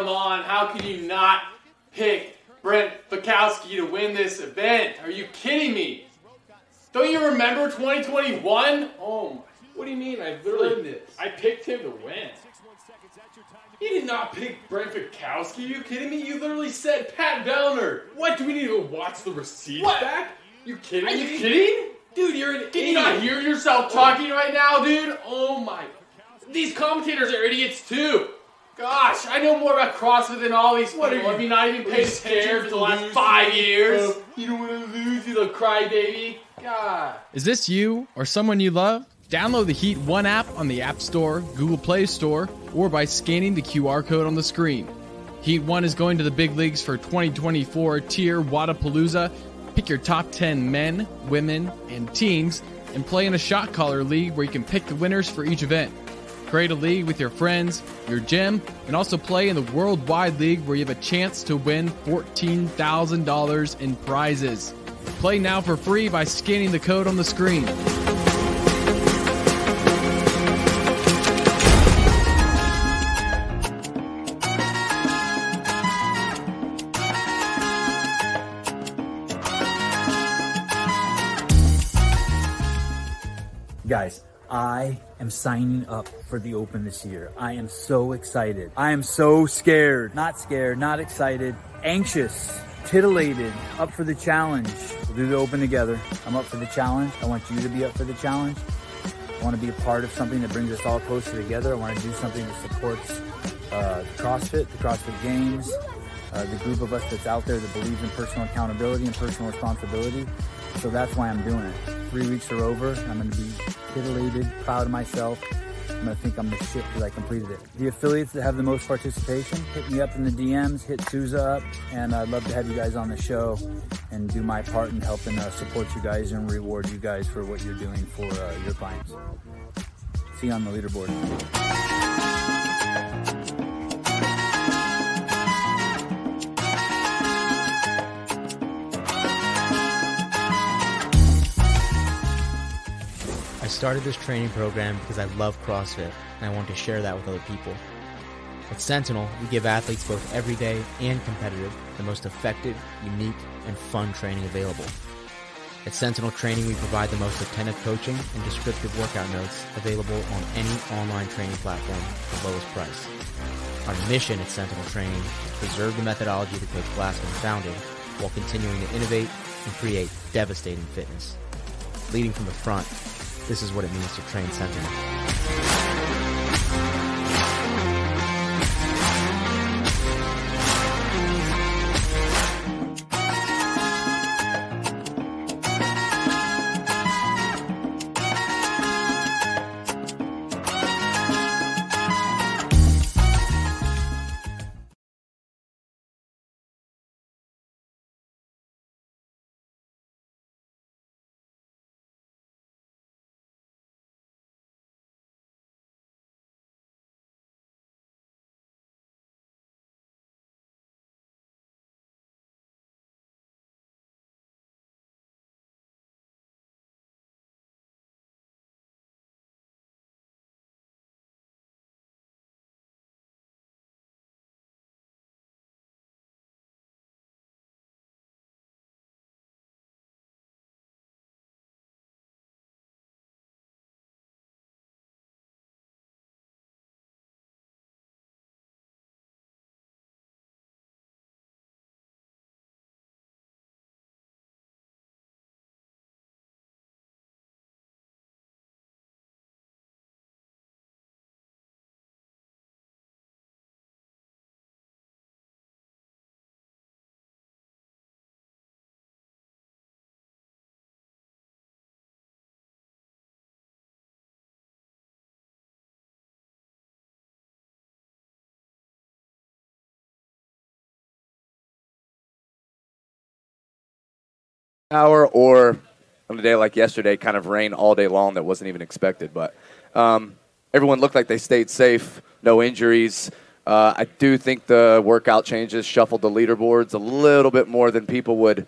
come on. How can you not pick Brent Fikowski to win this event? Are you kidding me? Don't you remember 2021? Oh my. What do you mean? I literally. I picked him to win. You did not pick Brent Fikowski. Are you kidding me? You literally said Pat Vellner. What? Do we need to watch the receipts What? back? You kidding Are me? you kidding? Dude, you're an Can you not idiot. hear yourself talking right now, dude? Oh my. These commentators are idiots too. Gosh, I know more about CrossFit than all these What are people. you- Have you not even are you paid scared attention for the last five to years? Uh, you don't want to lose, you little crybaby. God. Is this you or someone you love? Download the Heat One app on the App Store, Google Play Store, or by scanning the QR code on the screen. Heat One is going to the big leagues for 2024 TYR Wodapalooza. Pick your top 10 men, women, and teams and play in a shot caller league where you can pick the winners for each event. Create a league with your friends, your gym, and also play in the Worldwide League where you have a chance to win $14,000 in prizes. Play now for free by scanning the code on the screen. I am signing up for the Open this year. I am so excited. I am so scared. Not scared, not excited, anxious, titillated, up for the challenge. We'll do the Open together. I'm up for the challenge. I want you to be up for the challenge. I want to be a part of something that brings us all closer together. I want to do something that supports uh, CrossFit, the CrossFit Games, uh, the group of us that's out there that believes in personal accountability and personal responsibility. So that's why I'm doing it. Three weeks are over. I'm going to be titillated, proud of myself. I'm to think I'm the shit because I completed it. The affiliates that have the most participation, hit me up in the DMs, hit Souza up, and I'd love to have you guys on the show and do my part in helping uh, support you guys and reward you guys for what you're doing for uh, your clients. See you on the leaderboard. Started this training program because I love CrossFit and I want to share that with other people. At Sentinel, we give athletes both everyday and competitive the most effective, unique, and fun training available. At Sentinel Training, we provide the most attentive coaching and descriptive workout notes available on any online training platform for the lowest price. Our mission at Sentinel Training is to preserve the methodology that Coach Glassman founded while continuing to innovate and create devastating fitness. Leading from the front, this is what it means to train Sentinel. Hour or on a day like yesterday, kind of rain all day long that wasn't even expected. But um, everyone looked like they stayed safe, no injuries. Uh, I do think the workout changes shuffled the leaderboards a little bit more than people would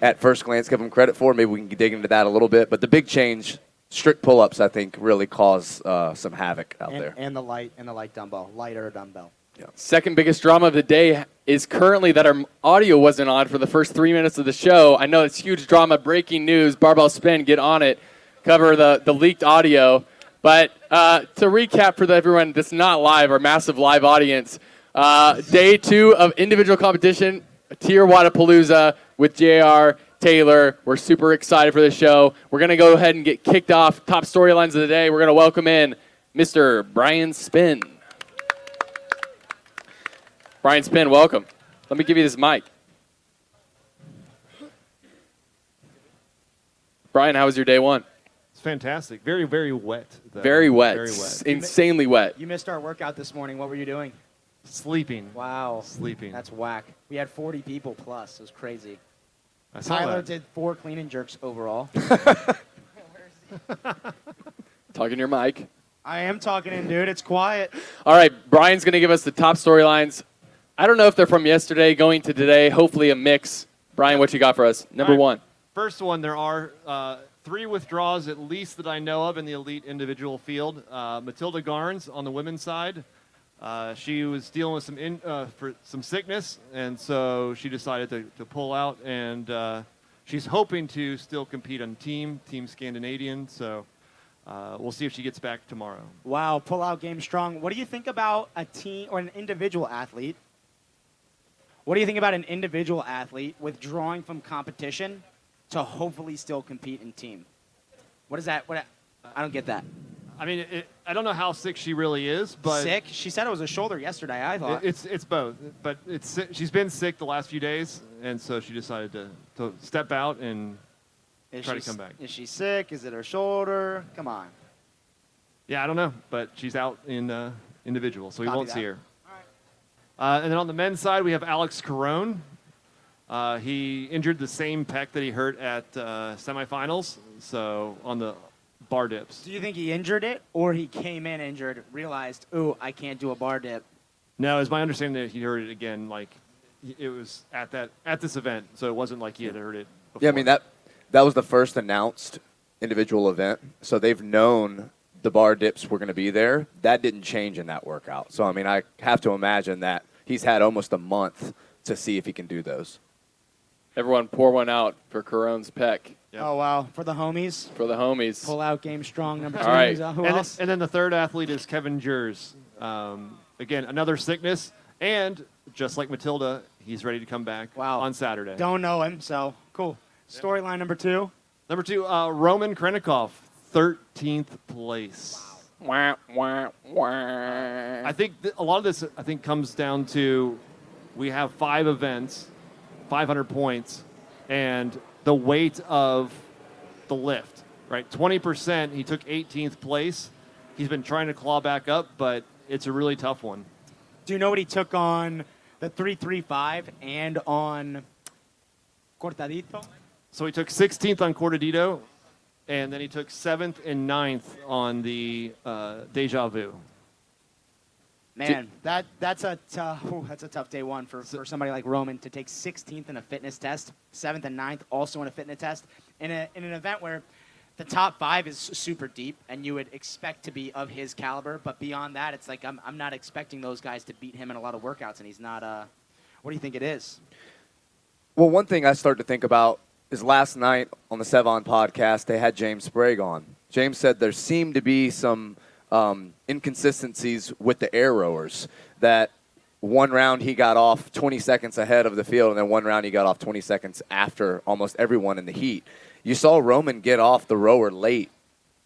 at first glance give them credit for. Maybe we can dig into that a little bit. But the big change, strict pull-ups, I think really cause uh, some havoc out and, there. and the light and the light dumbbell, lighter dumbbell. Yeah. Second biggest drama of the day is currently that our audio wasn't on for the first three minutes of the show. I know it's huge drama, breaking news. Barbell spin, get on it, cover the, the leaked audio. But uh, to recap for everyone that's not live, our massive live audience, uh, day two of individual competition, TYR Wodapalooza with JR Taylor. We're super excited for this show. We're going to go ahead and get kicked off. Top storylines of the day. We're going to welcome in Mr. Brian Spin. Brian Spin, welcome. Let me give you this mic. Brian, how was your day one? It's fantastic. Very, very wet. Though. Very wet. Very wet. Insanely wet. You missed our workout this morning. What were you doing? Sleeping. Wow. Sleeping. That's whack. We had 40 people plus. It was crazy. I saw Tyler that. did four clean and jerks overall. Talking to your mic. I am talking in, dude. It's quiet. All right, Brian's going to give us the top storylines. I don't know if they're from yesterday going to today. Hopefully a mix. Brian, what you got for us? Number All right. one. First one, there are uh, three withdrawals at least that I know of in the elite individual field. Uh, Matilde Garnes on the women's side. Uh, she was dealing with some in, uh, for some sickness, and so she decided to, to pull out. And uh, she's hoping to still compete on team, Team Scandinavian. So uh, we'll see if she gets back tomorrow. Wow, pull out game strong. What do you think about a team or an individual athlete? What do you think about an individual athlete withdrawing from competition to hopefully still compete in team? What is that? What? I don't get that. I mean, it, I don't know how sick she really is, but Sick? She said it was a shoulder yesterday. I thought. It- It's it's both, but it's she's been sick the last few days, and so she decided to, to step out and is try she, to come back. Is she sick? Is it her shoulder? Come on. yeah, I don't know, but she's out in uh, individual, so we Copy won't that. see her. Uh, and then on the men's side, we have Alex Caron. Uh, he injured the same pec that he hurt at uh, semifinals, so on the bar dips. Do you think he injured it, or he came in injured, realized, ooh, I can't do a bar dip? No, it's my understanding that he hurt it again. Like it was at that at this event, so it wasn't like he had heard it. Before. Yeah, I mean that that was the first announced individual event, so they've known the bar dips were going to be there. That didn't change in that workout. So I mean, I have to imagine that he's had almost a month to see if he can do those. Everyone pour one out for Caron's pec Yep. Oh wow, for the homies, for the homies. pull out game strong number two. All right. Who and, else? Then, and then the third athlete is Kevin Jers. Um, again, another sickness, and just like Matilde, he's ready to come back Wow. on Saturday. Don't know him, so cool. Storyline number two. Number two, uh, Roman Khrennikov, 13th place. Wah, wah, wah. I think th- a lot of this, I think, comes down to we have five events, 500 points, and the weight of the lift, right? 20%, he took 18th place. He's been trying to claw back up, but it's a really tough one. Do you know what he took on the three three five and on Cortadito? So he took 16th on Cortadito, and then he took 7th and ninth on the uh, Deja Vu. Man, that that's a tough, ooh, that's a tough day one for, for somebody like Roman to take 16th in a fitness test, seventh and ninth also in a fitness test, in a in an event where the top five is super deep and you would expect to be of his caliber, but beyond that, it's like I'm I'm not expecting those guys to beat him in a lot of workouts, and he's not. Uh, what do you think it is? Well, one thing I start to think about is last night on the Sevan podcast, they had James Sprague on. James said there seemed to be some um, inconsistencies with the air rowers. That one round he got off 20 seconds ahead of the field, and then one round he got off 20 seconds after almost everyone in the heat. You saw Roman get off the rower late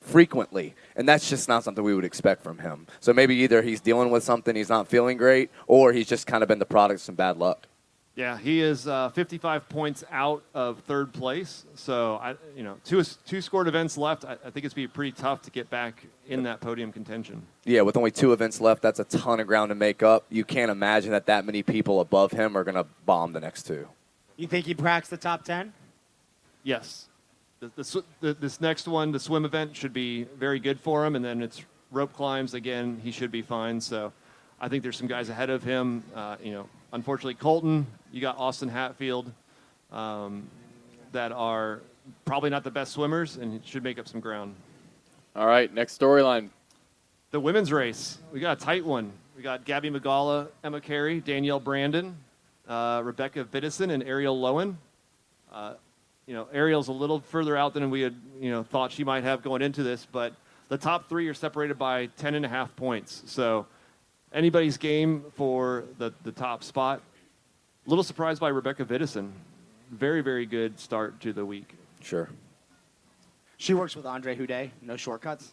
frequently, and that's just not something we would expect from him. So maybe either he's dealing with something, he's not feeling great, or he's just kind of been the product of some bad luck. Yeah, he is uh, 55 points out of third place. So, I, you know, two two scored events left. I, I think it's be pretty tough to get back in that podium contention. Yeah, with only two events left, that's a ton of ground to make up. You can't imagine that that many people above him are going to bomb the next two. You think he cracks the top ten? Yes, the, the, the, this next one, the swim event, should be very good for him, and then it's rope climbs again. He should be fine. So, I think there's some guys ahead of him. Uh, you know, unfortunately, Colton. You got Austin Hatfield, um, that are probably not the best swimmers, and should make up some ground. All right, next storyline. The women's race, we got a tight one. We got Gabby Migala, Emma Carey, Danielle Brandon, uh, Rebecca Biddison, and Arielle Loewen. Uh, you know, Arielle's a little further out than we had, you know, thought she might have going into this, but the top three are separated by 10 and a half points. So anybody's game for the, the top spot. A little surprised by Rebecca Biddison. Very, very good start to the week. Sure. She works with Andre Houdet. No shortcuts.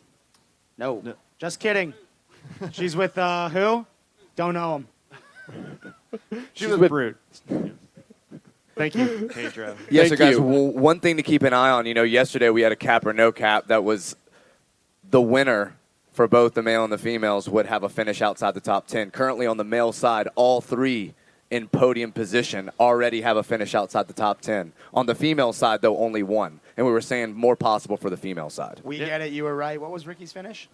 No. No. Just kidding. She's with uh, who? Don't know him. She was with- brute. Thank you, Pedro. Yes, Thank sir, guys. you. Well, one thing to keep an eye on. You know, yesterday we had a cap or no cap that was the winner for both the male and the females would have a finish outside the top 10. Currently on the male side, all three in podium position already have a finish outside the top 10. On the female side, though, only one. And we were saying more possible for the female side. We Yeah. get it. You were right. What was Ricky's finish?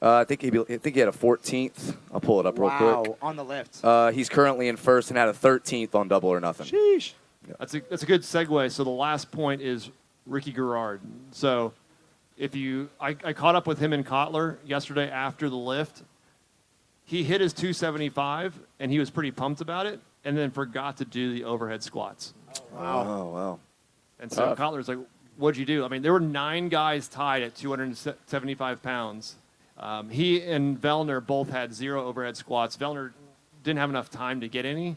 Uh, I think he, I think he had a 14th. I'll pull it up real wow. quick. On the lift. Uh, he's currently in first and had a 13th on double or nothing. Sheesh. That's a that's a good segue. So the last point is Ricky Garrard. So if you, I, I caught up with him in Kotler yesterday after the lift. He hit his 275 and he was pretty pumped about it, and then forgot to do the overhead squats. Oh, wow. And so Tough. Kotler's like, "What'd you do?" I mean, there were nine guys tied at 275 pounds. Um, he and Vellner both had zero overhead squats. Vellner didn't have enough time to get any.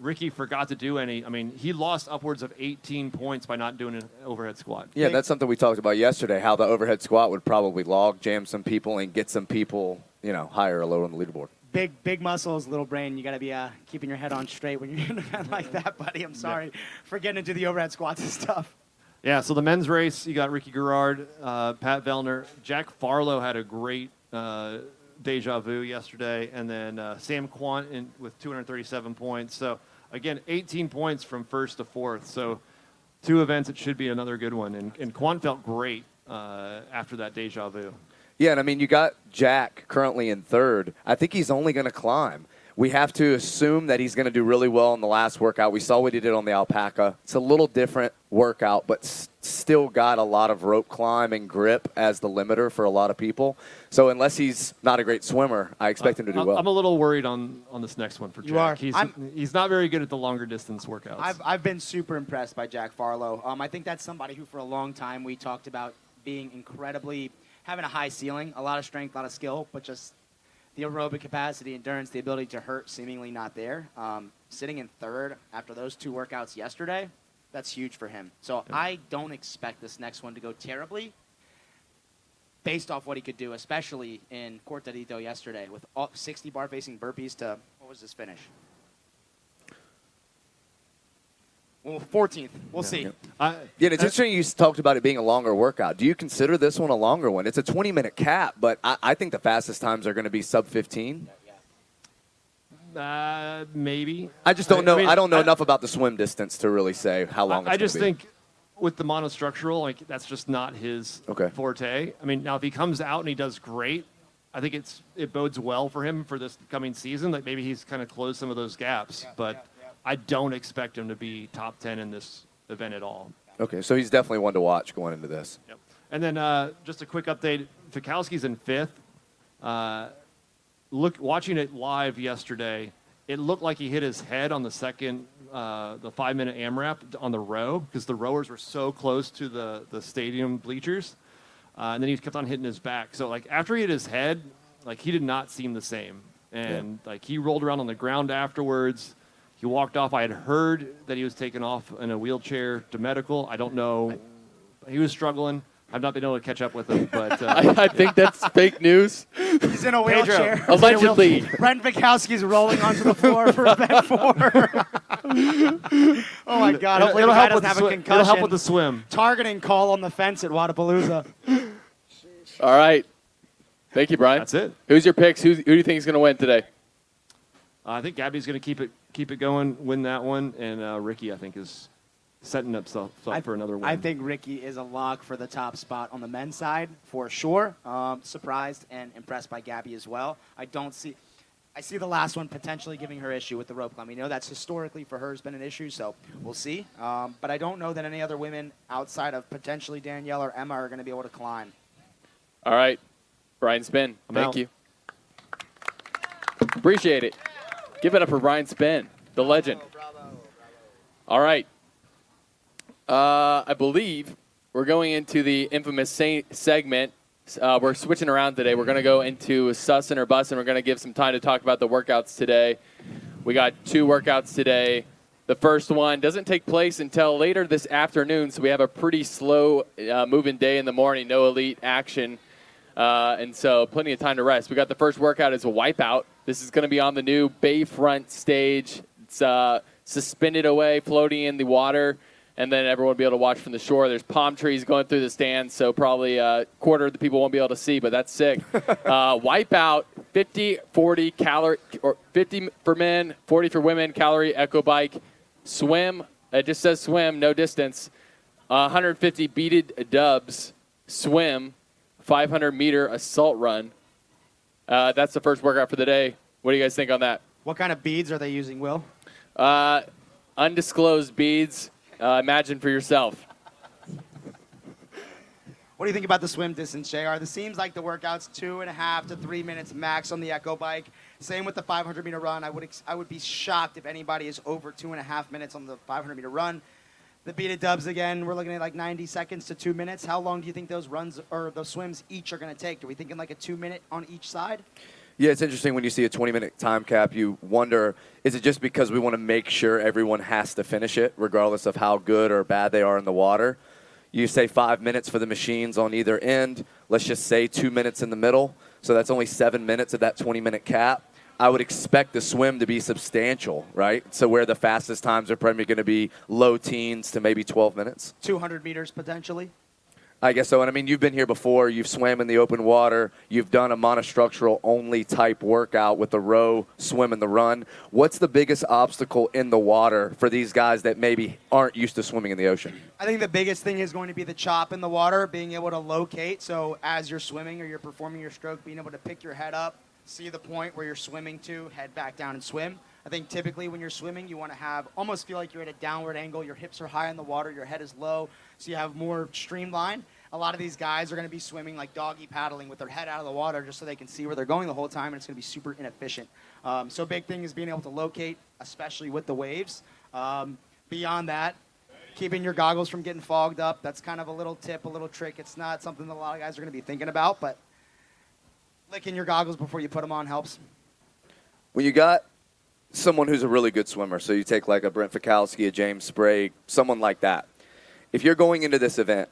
Ricky forgot to do any. I mean, he lost upwards of 18 points by not doing an overhead squat. Yeah, that's something we talked about yesterday. How the overhead squat would probably log jam some people and get some people, you know, higher or lower on the leaderboard. Big, big muscles, little brain. You got to be uh, keeping your head on straight when you're in an event like that, buddy. I'm sorry for getting into the overhead squats and stuff. Yeah, so the men's race, you got Ricky Garrard, uh, Pat Vellner, Jack Farlow had a great uh, deja vu yesterday, and then uh, Sam Quant in, with 237 points. So again, 18 points from first to fourth. So two events, it should be another good one. And, and Quant felt great uh, after that deja vu. Yeah, and I mean, you got Jack currently in third. I think he's only going to climb. We have to assume that he's going to do really well in the last workout. We saw what he did on the alpaca. It's a little different workout, but still got a lot of rope climb and grip as the limiter for a lot of people. So unless he's not a great swimmer, I expect him to do I'm, well. I'm a little worried on, on this next one for You Jack. are. He's, I'm- he's not very good at the longer distance workouts. I've, I've been super impressed by Jack Farlow. Um, I think that's somebody who, for a long time, we talked about being incredibly having a high ceiling, a lot of strength, a lot of skill, but just the aerobic capacity, endurance, the ability to hurt, seemingly not there. Um, sitting in third after those two workouts yesterday, that's huge for him. So I don't expect this next one to go terribly. Based off what he could do, especially in Cortadito yesterday, with 60 bar facing burpees to what was his finish? Well, 14th. We'll see. I, yeah, it's interesting you talked about it being a longer workout. Do you consider this one a longer one? It's a 20 minute cap, but I, I think the fastest times are going to be sub 15. Uh, maybe. I just don't know. I, mean, don't know enough about the swim distance to really say how long. I, I it's gonna just be. think with the monostructural, like that's just not his Okay. forte. I mean, now if he comes out and he does great, I think it's it bodes well for him for this coming season. Like maybe he's kind of closed some of those gaps, but I don't expect him to be top ten in this event at all. Okay, so he's definitely one to watch going into this. Yep. And then uh, just a quick update: Fikowski's in fifth. Uh, look, watching it live yesterday, it looked like he hit his head on the second, uh, the five-minute AMRAP on the row because the rowers were so close to the the stadium bleachers, uh, and then he kept on hitting his back. So like after he hit his head, like he did not seem the same, and like he rolled around on the ground afterwards. He walked off. I had heard that he was taken off in a wheelchair to medical. I don't know. He was struggling. I've not been able to catch up with him, but uh, I, I think that's fake news. He's in a Pedro. wheelchair. Allegedly. Brent Fikowski's rolling onto the floor for event four. oh my God! Hopefully, it'll the guy help doesn't have a swim. concussion. It'll help with the swim. targeting call on the fence at Wodapalooza. All right. Thank you, Brian. That's it. Who's your picks? Who's, who do you think is going to win today? Uh, I think Gabby's going to keep it keep it going, win that one, and uh, Ricky I think is setting himself up I- for another win. I think Ricky is a lock for the top spot on the men's side for sure. Um, surprised and impressed by Gabby as well. I don't see. I see the last one potentially giving her issue with the rope climb. We know that's historically for her has been an issue, so we'll see. Um, but I don't know that any other women outside of potentially Danielle or Emma are going to be able to climb. All right. Brian Spin. I'm Thank out. you. Appreciate it. Give it up for Brian Spin, the legend. All right. Uh, I believe we're going into the infamous segment. Uh, we're switching around today. We're going to go into Sussin or Bussin. We're going to give some time to talk about the workouts today. We got two workouts today. The first one doesn't take place until later this afternoon, so we have a pretty slow uh, moving day in the morning. No elite action, uh, and so plenty of time to rest. We got the first workout is a wipeout. This is going to be on the new Bayfront stage. It's uh, suspended away, floating in the water, and then everyone will be able to watch from the shore. There's palm trees going through the stands, so probably a quarter of the people won't be able to see, but that's sick. uh, wipeout, 50, 40 calorie, or 50 for men, 40 for women, calorie echo bike, swim. It just says swim, no distance. Uh, 150 beaded dubs, swim, 500 meter assault run. Uh, that's the first workout for the day. What do you guys think on that? What kind of beads are they using, Will? Uh, undisclosed beads. Uh, imagine for yourself. What do you think about the swim distance, JR? This seems like the workout's two and a half to three minutes max on the Echo bike. Same with the 500 meter run. I would ex- I would be shocked if anybody is over two and a half minutes on the 500 meter run. The beat beaded dubs again, we're looking at like 90 seconds to two minutes. How long do you think those runs or those swims each are going to take? Are we thinking like a two minute on each side? Yeah, it's interesting when you see a 20 minute time cap, you wonder is it just because we want to make sure everyone has to finish it, regardless of how good or bad they are in the water? You say five minutes for the machines on either end. Let's just say two minutes in the middle. So that's only seven minutes of that 20 minute cap. I would expect the swim to be substantial, right? So where the fastest times are probably going to be low teens to maybe 12 minutes. 200 meters potentially. I guess so. And I mean, you've been here before. You've swam in the open water. You've done a monostructural only type workout with the row, swim, and the run. What's the biggest obstacle in the water for these guys that maybe aren't used to swimming in the ocean? I think the biggest thing is going to be the chop in the water, being able to locate. So as you're swimming or you're performing your stroke, being able to pick your head up, see the point where you're swimming to, head back down and swim. I think typically when you're swimming, you want to have almost feel like you're at a downward angle. Your hips are high in the water, your head is low, so you have more streamline. A lot of these guys are going to be swimming like doggy paddling with their head out of the water just so they can see where they're going the whole time, and it's going to be super inefficient. Um, so big thing is being able to locate, especially with the waves. Um, beyond that, keeping your goggles from getting fogged up. That's kind of a little tip, a little trick. It's not something that a lot of guys are going to be thinking about, but licking your goggles before you put them on helps. When you got someone who's a really good swimmer, so you take like a Brent Fikowski, a James Sprague, someone like that. If you're going into this event,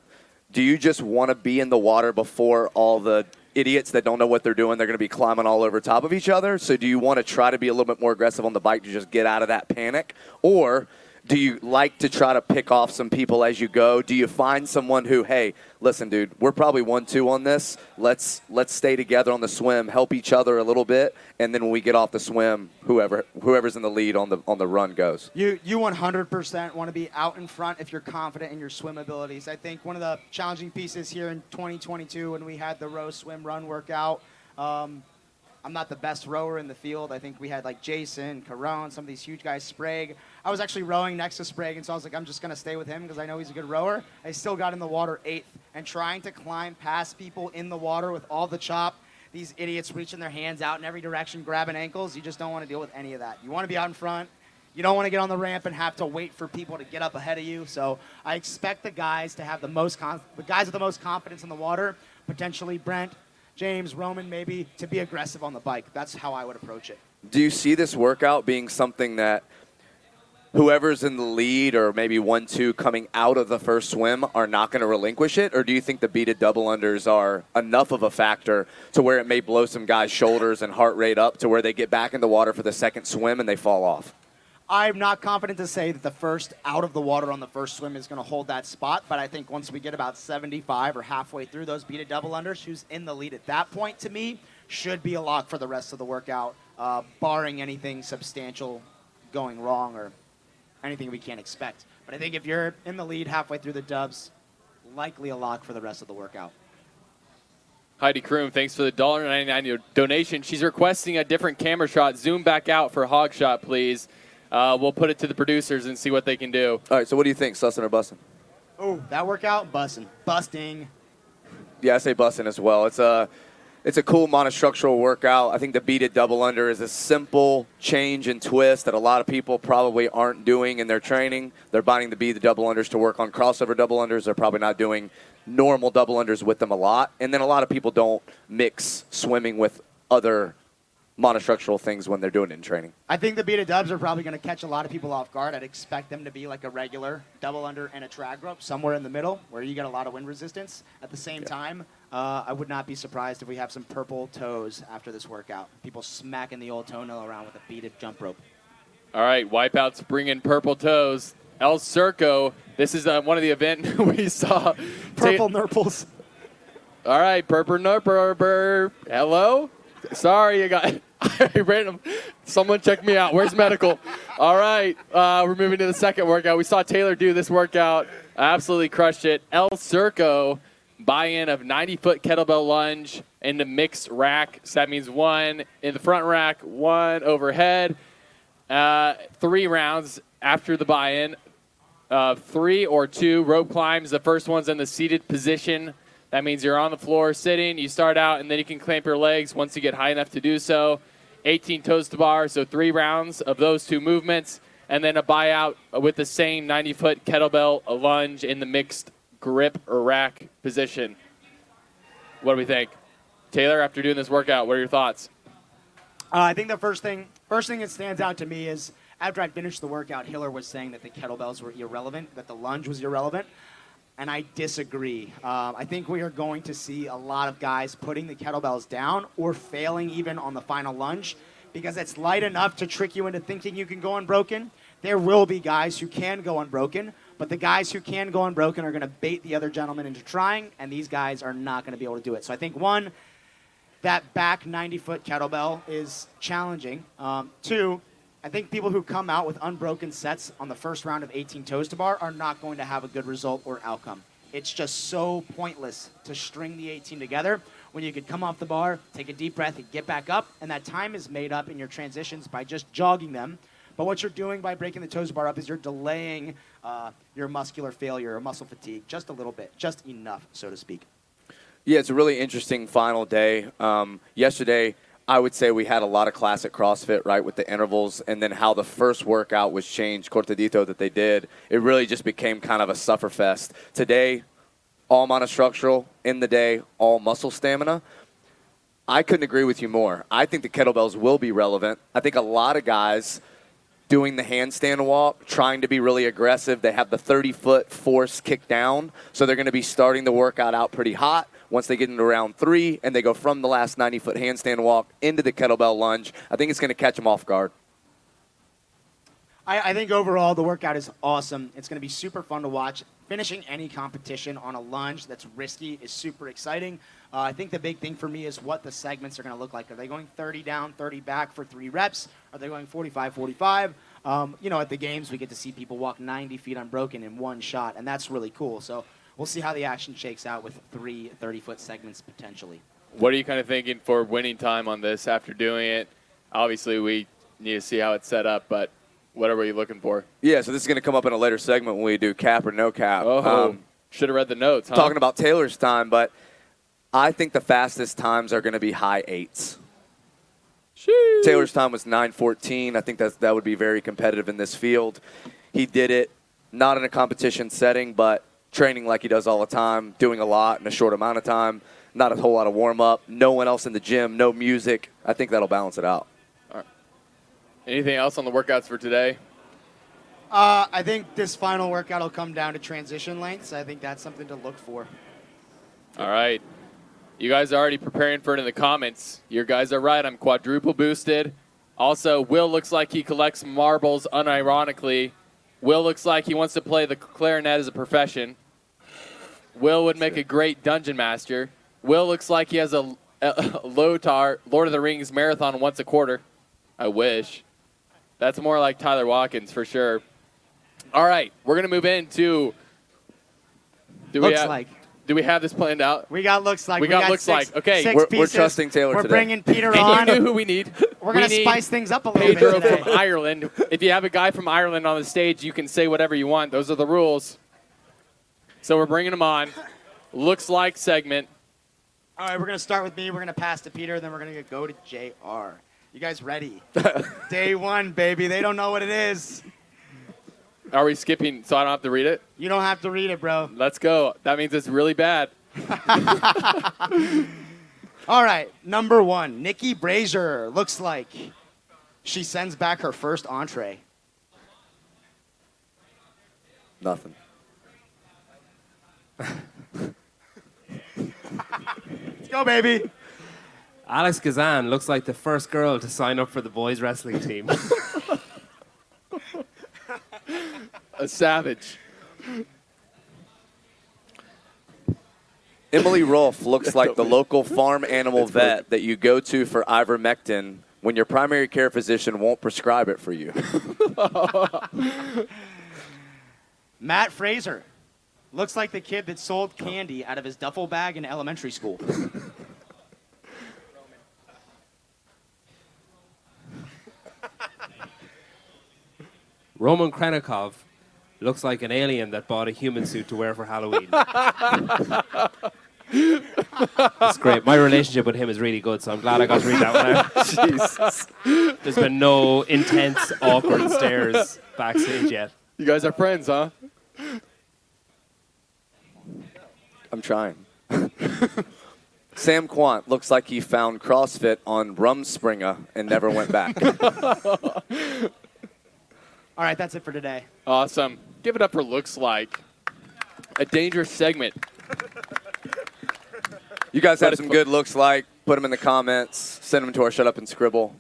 do you just want to be in the water before all the idiots that don't know what they're doing? They're going to be climbing all over top of each other. So do you want to try to be a little bit more aggressive on the bike to just get out of that panic, or do you like to try to pick off some people as you go? Do you find someone who, hey, listen, dude, we're probably one two on this. Let's let's stay together on the swim, help each other a little bit, and then when we get off the swim, whoever whoever's in the lead on the on the run goes. You you 100% want to be out in front if you're confident in your swim abilities. I think one of the challenging pieces here in 2022 when we had the row swim run workout. Um, I'm not the best rower in the field. I think we had like Jason, Caron, some of these huge guys, Sprague. I was actually rowing next to Sprague, and so I was like, I'm just going to stay with him because I know he's a good rower. I still got in the water eighth, and trying to climb past people in the water with all the chop, these idiots reaching their hands out in every direction, grabbing ankles, you just don't want to deal with any of that. You want to be out in front. You don't want to get on the ramp and have to wait for people to get up ahead of you. So I expect the guys to have the most, the guys with the most confidence in the water, potentially Brent, James, Roman, maybe, to be aggressive on the bike. That's how I would approach it. Do you see this workout being something that whoever's in the lead or maybe one two coming out of the first swim are not going to relinquish it? Or do you think the beaded double unders are enough of a factor to where it may blow some guys shoulders and heart rate up to where they get back in the water for the second swim and they fall off? I'm not confident to say that the first out of the water on the first swim is going to hold that spot, but I think once we get about 75 or halfway through those beaded double unders, who's in the lead at that point to me should be a lock for the rest of the workout, uh, barring anything substantial going wrong or anything we can't expect. But I think if you're in the lead halfway through the dubs, likely a lock for the rest of the workout. Heidi Kroom, thanks for the $1.99 donation. She's requesting a different camera shot. Zoom back out for hog shot, please. Uh, we'll put it to the producers and see what they can do. all right so what do you think sussin or bussin Oh, that workout, busting, busting. yeah i say bussin as well it's uh it's a cool monostructural workout. I think the beaded double under is a simple change and twist that a lot of people probably aren't doing in their training. They're buying the beaded double unders to work on crossover double unders. They're probably not doing normal double unders with them a lot. And then a lot of people don't mix swimming with other monostructural things when they're doing it in training. I think the beaded dubs are probably going to catch a lot of people off guard. I'd expect them to be like a regular double under and a drag rope somewhere in the middle where you get a lot of wind resistance. At the same time, uh, I would not be surprised if we have some purple toes after this workout. People smacking the old toenail around with a beaded jump rope. All right, wipeouts bring in purple toes. El Circo. This is uh, one of the event we saw. Purple nurples. All right, purple nurper. Hello. Sorry, you got. I random. Someone check me out. Where's medical? All right, uh, we're moving to the second workout. We saw Taylor do this workout. Absolutely crushed it. El Circo buy-in of 90-foot kettlebell lunge in the mixed rack. So that means one in the front rack, one overhead. Uh, three rounds after the buy-in. Uh, three or two rope climbs. The first one's in the seated position. That means you're on the floor sitting. You start out, and then you can clamp your legs once you get high enough to do so. 18 toes to bar, so three rounds of those two movements, and then a buyout with the same 90 foot kettlebell, lunge in the mixed grip or rack position. What do we think? Taylor, after doing this workout, what are your thoughts? Uh, I think the first thing, first thing that stands out to me is after I finished the workout, Hiller was saying that the kettlebells were irrelevant, that the lunge was irrelevant, and I disagree. Um, I think we are going to see a lot of guys putting the kettlebells down or failing even on the final lunge because it's light enough to trick you into thinking you can go unbroken. There will be guys who can go unbroken, but the guys who can go unbroken are going to bait the other gentleman into trying, and these guys are not going to be able to do it. So I think one, that back 90 foot kettlebell is challenging. Um, two, I think people who come out with unbroken sets on the first round of 18 toes to bar are not going to have a good result or outcome. It's just so pointless to string the 18 together when you could come off the bar, take a deep breath, and get back up, and that time is made up in your transitions by just jogging them. But what you're doing by breaking the toes bar up is you're delaying uh, your muscular failure or muscle fatigue just a little bit, just enough, so to speak. Yeah, it's a really interesting final day. Um, yesterday, I would say we had a lot of classic CrossFit, right, with the intervals, and then how the first workout was changed, cortadito that they did. It really just became kind of a suffer fest. Today, all monostructural. In the day, all muscle stamina. I couldn't agree with you more. I think the kettlebells will be relevant. I think a lot of guys doing the handstand walk, trying to be really aggressive. They have the 30 foot force kick down, so they're going to be starting the workout out pretty hot. Once they get into round three and they go from the last 90 foot handstand walk into the kettlebell lunge, I think it's going to catch them off guard. I, I think overall the workout is awesome. It's going to be super fun to watch. Finishing any competition on a lunge that's risky is super exciting. Uh, I think the big thing for me is what the segments are going to look like. Are they going 30 down, 30 back for three reps? Are they going 45, 45? Um, you know, at the games, we get to see people walk 90 feet unbroken in one shot, and that's really cool. So we'll see how the action shakes out with three 30 foot segments potentially. What are you kind of thinking for winning time on this after doing it? Obviously, we need to see how it's set up, but what are you looking for? Yeah, so this is going to come up in a later segment when we do cap or no cap. Oh, Um, should have read the notes. Huh? talking about Taylor's time, but I think the fastest times are going to be high eights. Sheesh. Taylor's time was 9:14. I think that that would be very competitive in this field. He did it not in a competition setting, but training like he does all the time, doing a lot in a short amount of time. Not a whole lot of warm up. No one else in the gym. No music. I think that'll balance it out. Anything else on the workouts for today? Uh, I think this final workout will come down to transition lengths. I think that's something to look for. All right. You guys are already preparing for it in the comments. Your guys are right. I'm quadruple boosted. Also, Will looks like he collects marbles unironically. Will looks like he wants to play the clarinet as a profession. Will would make a great dungeon master. Will looks like he has a, a Lotar Lord of the Rings marathon once a quarter. I wish. That's more like Tyler Watkins for sure. All right, we're gonna move into. Do we Looks have, like. Do we have this planned out? We got looks like. We got looks six- like. Okay. six We're- we're trusting Taylor We're today. bringing Peter And on. you know who we need? We're gonna need spice things up a little Pedro bit today. from Ireland. If you have a guy from Ireland on the stage, you can say whatever you want. Those are the rules. So we're bringing him on. Looks like segment. All right, we're gonna start with me. We're gonna pass to Peter, then we're gonna go to Jr. You guys ready? Day one, baby. They don't know what it is. Are we skipping so I don't have to read it? You don't have to read it, bro. Let's go. That means it's really bad. All right, number one, Nikki Brazier looks like she sends back her first entree. Nothing. Let's go, baby. Alex Gazan looks like the first girl to sign up for the boys wrestling team. A savage. Emily Rolfe looks like the local farm animal vet that you go to for ivermectin when your primary care physician won't prescribe it for you. Matt Fraser looks like the kid that sold candy out of his duffel bag in elementary school. Roman Khrennikov looks like an alien that bought a human suit to wear for Halloween. It's great. My relationship with him is really good, so I'm glad I got to read that one out. Jesus. There's been no intense, awkward stares backstage yet. You guys are friends, huh? I'm trying. Sam Quant looks like he found CrossFit on Rumspringa and never went back. All right, that's it for today. Awesome. Give it up for looks like a dangerous segment. You guys have some good looks like. Put them in the comments. Send them to our Shut Up and Scribble.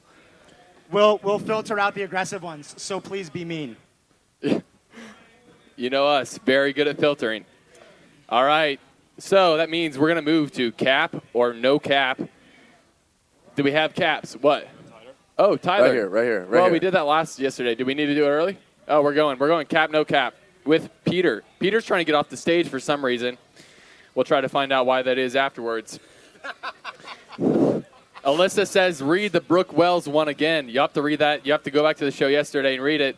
We'll we'll filter out the aggressive ones, so please be mean. You know us, very good at filtering. All right. So that means we're going to move to cap or no cap. Do we have caps? What? Oh, Tyler. Right here, right here, right well, here. we did that last yesterday. Do we need to do it early? Oh, we're going. We're going cap, no cap with Peter. Peter's trying to get off the stage for some reason. We'll try to find out why that is afterwards. Alyssa says, read the Brooke Wells one again. You have to read that. You have to go back to the show yesterday and read it.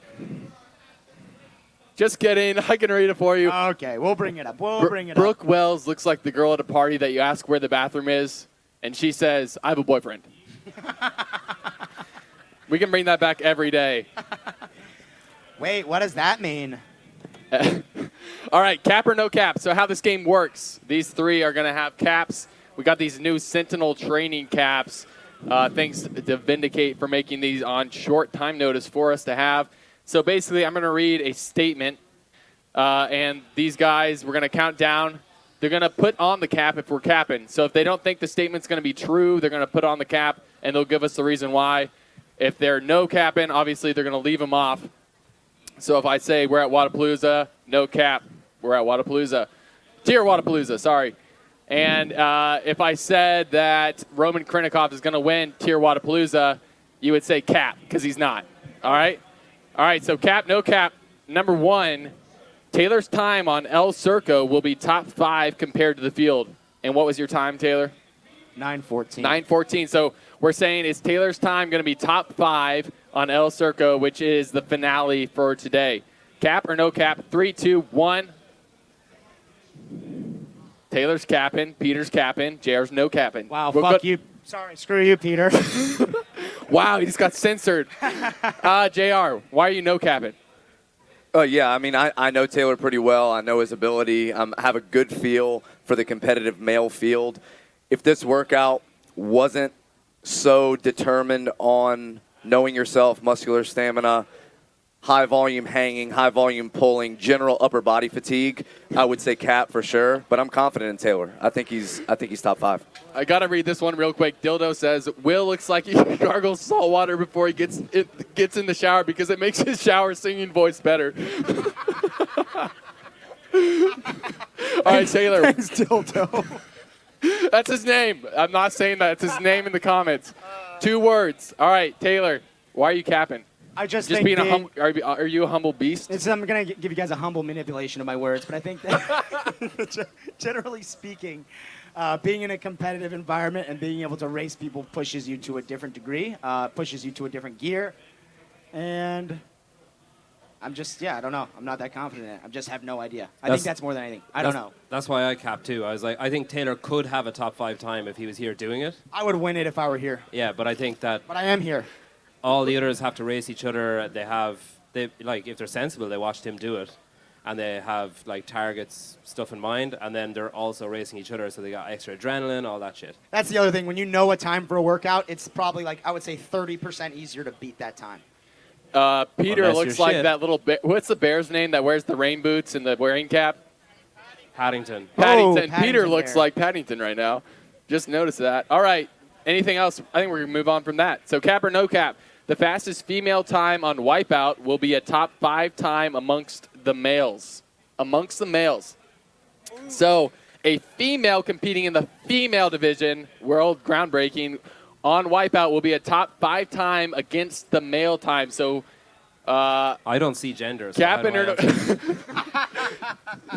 Just kidding. I can read it for you. Okay, we'll bring it up. We'll Bro- bring it up. Brooke up. Wells looks like the girl at a party that you ask where the bathroom is, and she says, I have a boyfriend. we can bring that back every day. Wait, what does that mean? All right, cap or no cap. So, how this game works these three are going to have caps. We got these new Sentinel training caps. Uh, thanks to Vindicate for making these on short time notice for us to have. So, basically, I'm going to read a statement, uh, and these guys, we're going to count down. They're going to put on the cap if we're capping. So, if they don't think the statement's going to be true, they're going to put on the cap, and they'll give us the reason why. If they're no capping, obviously, they're going to leave them off. So if I say we're at Wodapalooza, no cap, we're at Wodapalooza. TYR Wodapalooza, sorry. And uh, if I said that Roman Khrennikov is going to win TYR Wodapalooza, you would say cap because he's not. All right? All right, so cap, no cap. Number one, Taylor's time on El Circo will be top five compared to the field. And what was your time, Taylor? 914. 914. So we're saying is Taylor's time going to be top five on El Circo, which is the finale for today. Cap or no cap? Three, two, one. Taylor's capping. Peter's capping. JR's no capping. Wow, We're fuck good- you. Sorry, screw you, Peter. Wow, he just got censored. uh, JR, why are you no capping? Uh, yeah, I mean, I, I know Taylor pretty well. I know his ability. Um, I have a good feel for the competitive male field. If this workout wasn't so determined on knowing yourself, muscular stamina, high volume hanging, high volume pulling, general upper body fatigue, I would say Cap for sure. But I'm confident in Taylor. I think he's I think he's top five. I gotta read this one real quick. Dildo says Will looks like he gargles salt water before he gets it, gets in the shower because it makes his shower singing voice better. All right, Taylor. Thanks, dildo. That's his name. I'm not saying that. It's his name in the comments. Two words. All right, Taylor. Why are you capping? I just, Just think being a being- hum- are, you, are you a humble beast? It's, I'm going to give you guys a humble manipulation of my words, but I think that generally speaking, uh, being in a competitive environment and being able to race people pushes you to a different degree, uh, pushes you to a different gear. And I'm just, yeah, I don't know. I'm not that confident in it. I just have no idea. I That's- think that's more than anything. I don't know. That's why I capped too. I was like, I think Taylor could have a top five time if he was here doing it. I would win it if I were here, Yeah, but I think that but I am here. All the others have to race each other. They have they like if they're sensible, they watched him do it, and they have like targets stuff in mind, and then they're also racing each other, so they got extra adrenaline, all that shit. That's the other thing. When you know a time for a workout, it's probably like I would say 30% easier to beat that time. Uh, Peter Unless looks you're like shit. that little. Ba- what's the bear's name that wears the rain boots and the wearing cap? Paddington. Peter Paddington Peter looks Bear. like Paddington right now. Just noticed that. All right. Anything else? I think we're gonna move on from that. So cap or no cap, the fastest female time on Wipeout will be a top five time amongst the males. Amongst the males. So a female competing in the female division, world groundbreaking, on Wipeout will be a top five time against the male time. So uh, I don't see gender. So or no?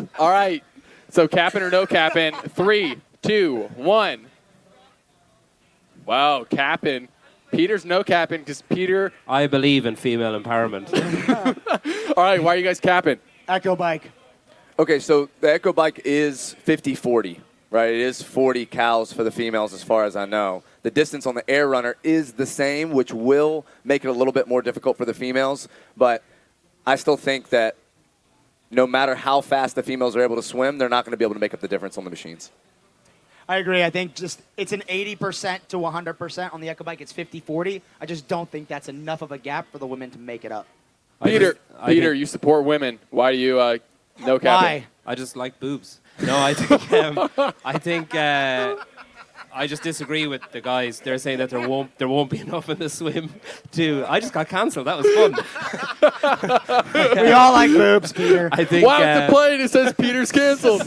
All right. So capping or no capping? Three, two, one. Wow, capping. Peter's no capping because Peter. I believe in female empowerment. All right, why are you guys capping? Echo bike. Okay, so the Echo Bike is 50 40, right? It is 40 cows for the females, as far as I know. The distance on the Air Runner is the same, which will make it a little bit more difficult for the females, but I still think that no matter how fast the females are able to swim, they're not going to be able to make up the difference on the machines. I agree. I think just it's an 80% to 100% on the Echo bike. It's 50-40. I just don't think that's enough of a gap for the women to make it up. Peter, just- I Peter, think- you support women. Why do you uh, no capping? Why? I just like boobs. No, I think um, I think uh, I just disagree with the guys. They're saying that there won't there won't be enough in the swim. To I just got cancelled. That was fun. We all like boobs, Peter. I think. Wow, uh, the plane it says Peter's canceled.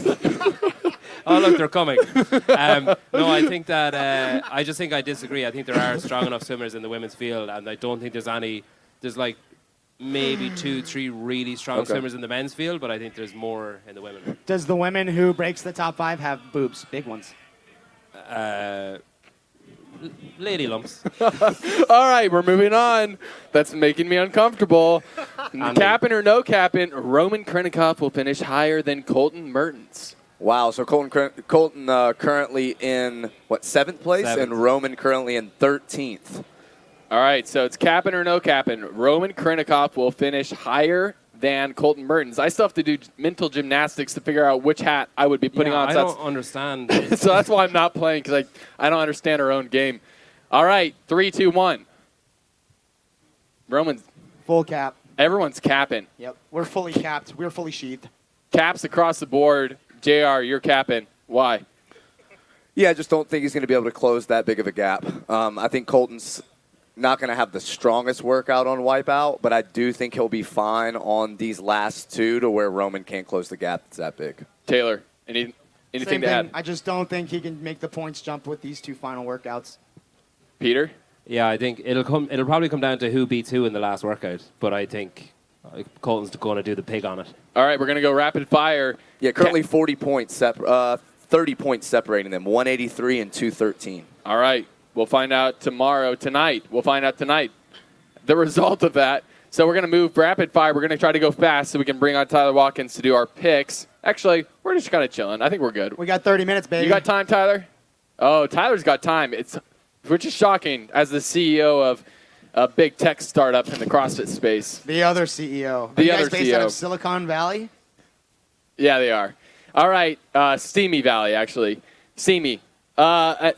oh look, they're coming. Um, no, I think that uh, I just think I disagree. I think there are strong enough swimmers in the women's field, and I don't think there's any. There's like maybe two, three really strong Okay. swimmers in the men's field, but I think there's more in the women. Does the women who breaks the top five have boobs? Big ones. Uh, l- lady lumps. All right, we're moving on. That's making me uncomfortable. capping or no capping, Roman Khrennikov will finish higher than Colton Mertens. Wow, so Colton, Colton uh, currently in, what, seventh place? Seventh. And Roman currently in 13th. All right, so it's capping or no capping. Roman Khrennikov will finish higher than Colton Mertens. I still have to do mental gymnastics to figure out which hat I would be putting Yeah, on. I So don't understand. so that's why I'm not playing because I, I don't understand our own game. All right, three, two, one. Roman's Full cap. everyone's capping. Yep. We're fully capped. We're fully sheathed. Caps across the board. Jr. You're capping. Why? Yeah, I just don't think he's going to be able to close that big of a gap. Um, I think Colton's not going to have the strongest workout on Wipeout, but I do think he'll be fine on these last two to where Roman can't close the gap that's that big. Taylor, any anything Same to thing. add? I just don't think he can make the points jump with these two final workouts. Peter? Yeah, I think it'll come. It'll probably come down to who beats who in the last workout. But I think Colton's going to do the pig on it. All right, we're going to go rapid fire. Yeah, currently 40 points, sep- uh, 30 points separating them, 183 and 213. All right, we'll find out tomorrow, tonight. We'll find out tonight the result of that. So we're going to move rapid fire. We're going to try to go fast so we can bring on Tyler Watkins to do our picks. Actually, we're just kind of chilling. I think we're good. We got 30 minutes, baby. You got time, Tyler? Oh, Tyler's got time. It's which is shocking as the CEO of a big tech startup in the CrossFit space. the other CEO. The other guys based out CEO. of Silicon Valley? Yeah, they are. All right, uh, Steamy Valley, actually. Steamy. Uh, uh,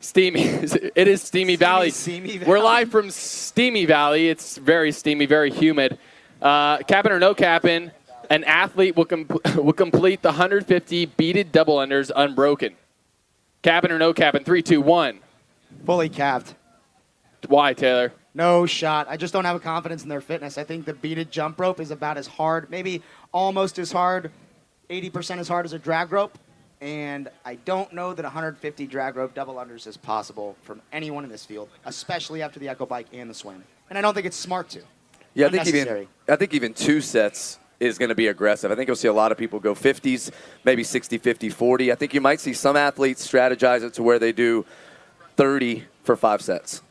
steamy. it is Steamy, Valley. Steamy Valley. We're live from Steamy Valley. It's very steamy, very humid. Uh, capping or no capping, an athlete will, com- will complete the 150 beaded double unders unbroken. Capping or no capping, three, two, one. Fully capped. Why, Taylor? No shot. I just don't have a confidence in their fitness. I think the beaded jump rope is about as hard, maybe almost as hard, 80% as hard as a drag rope. And I don't know that 150 drag rope double unders is possible from anyone in this field, especially after the Echo Bike and the swim. And I don't think it's smart to. Yeah, I think even I think even two sets is going to be aggressive. I think you'll see a lot of people go 50s, maybe 60, 50, 40. I think you might see some athletes strategize it to where they do 30 for five sets.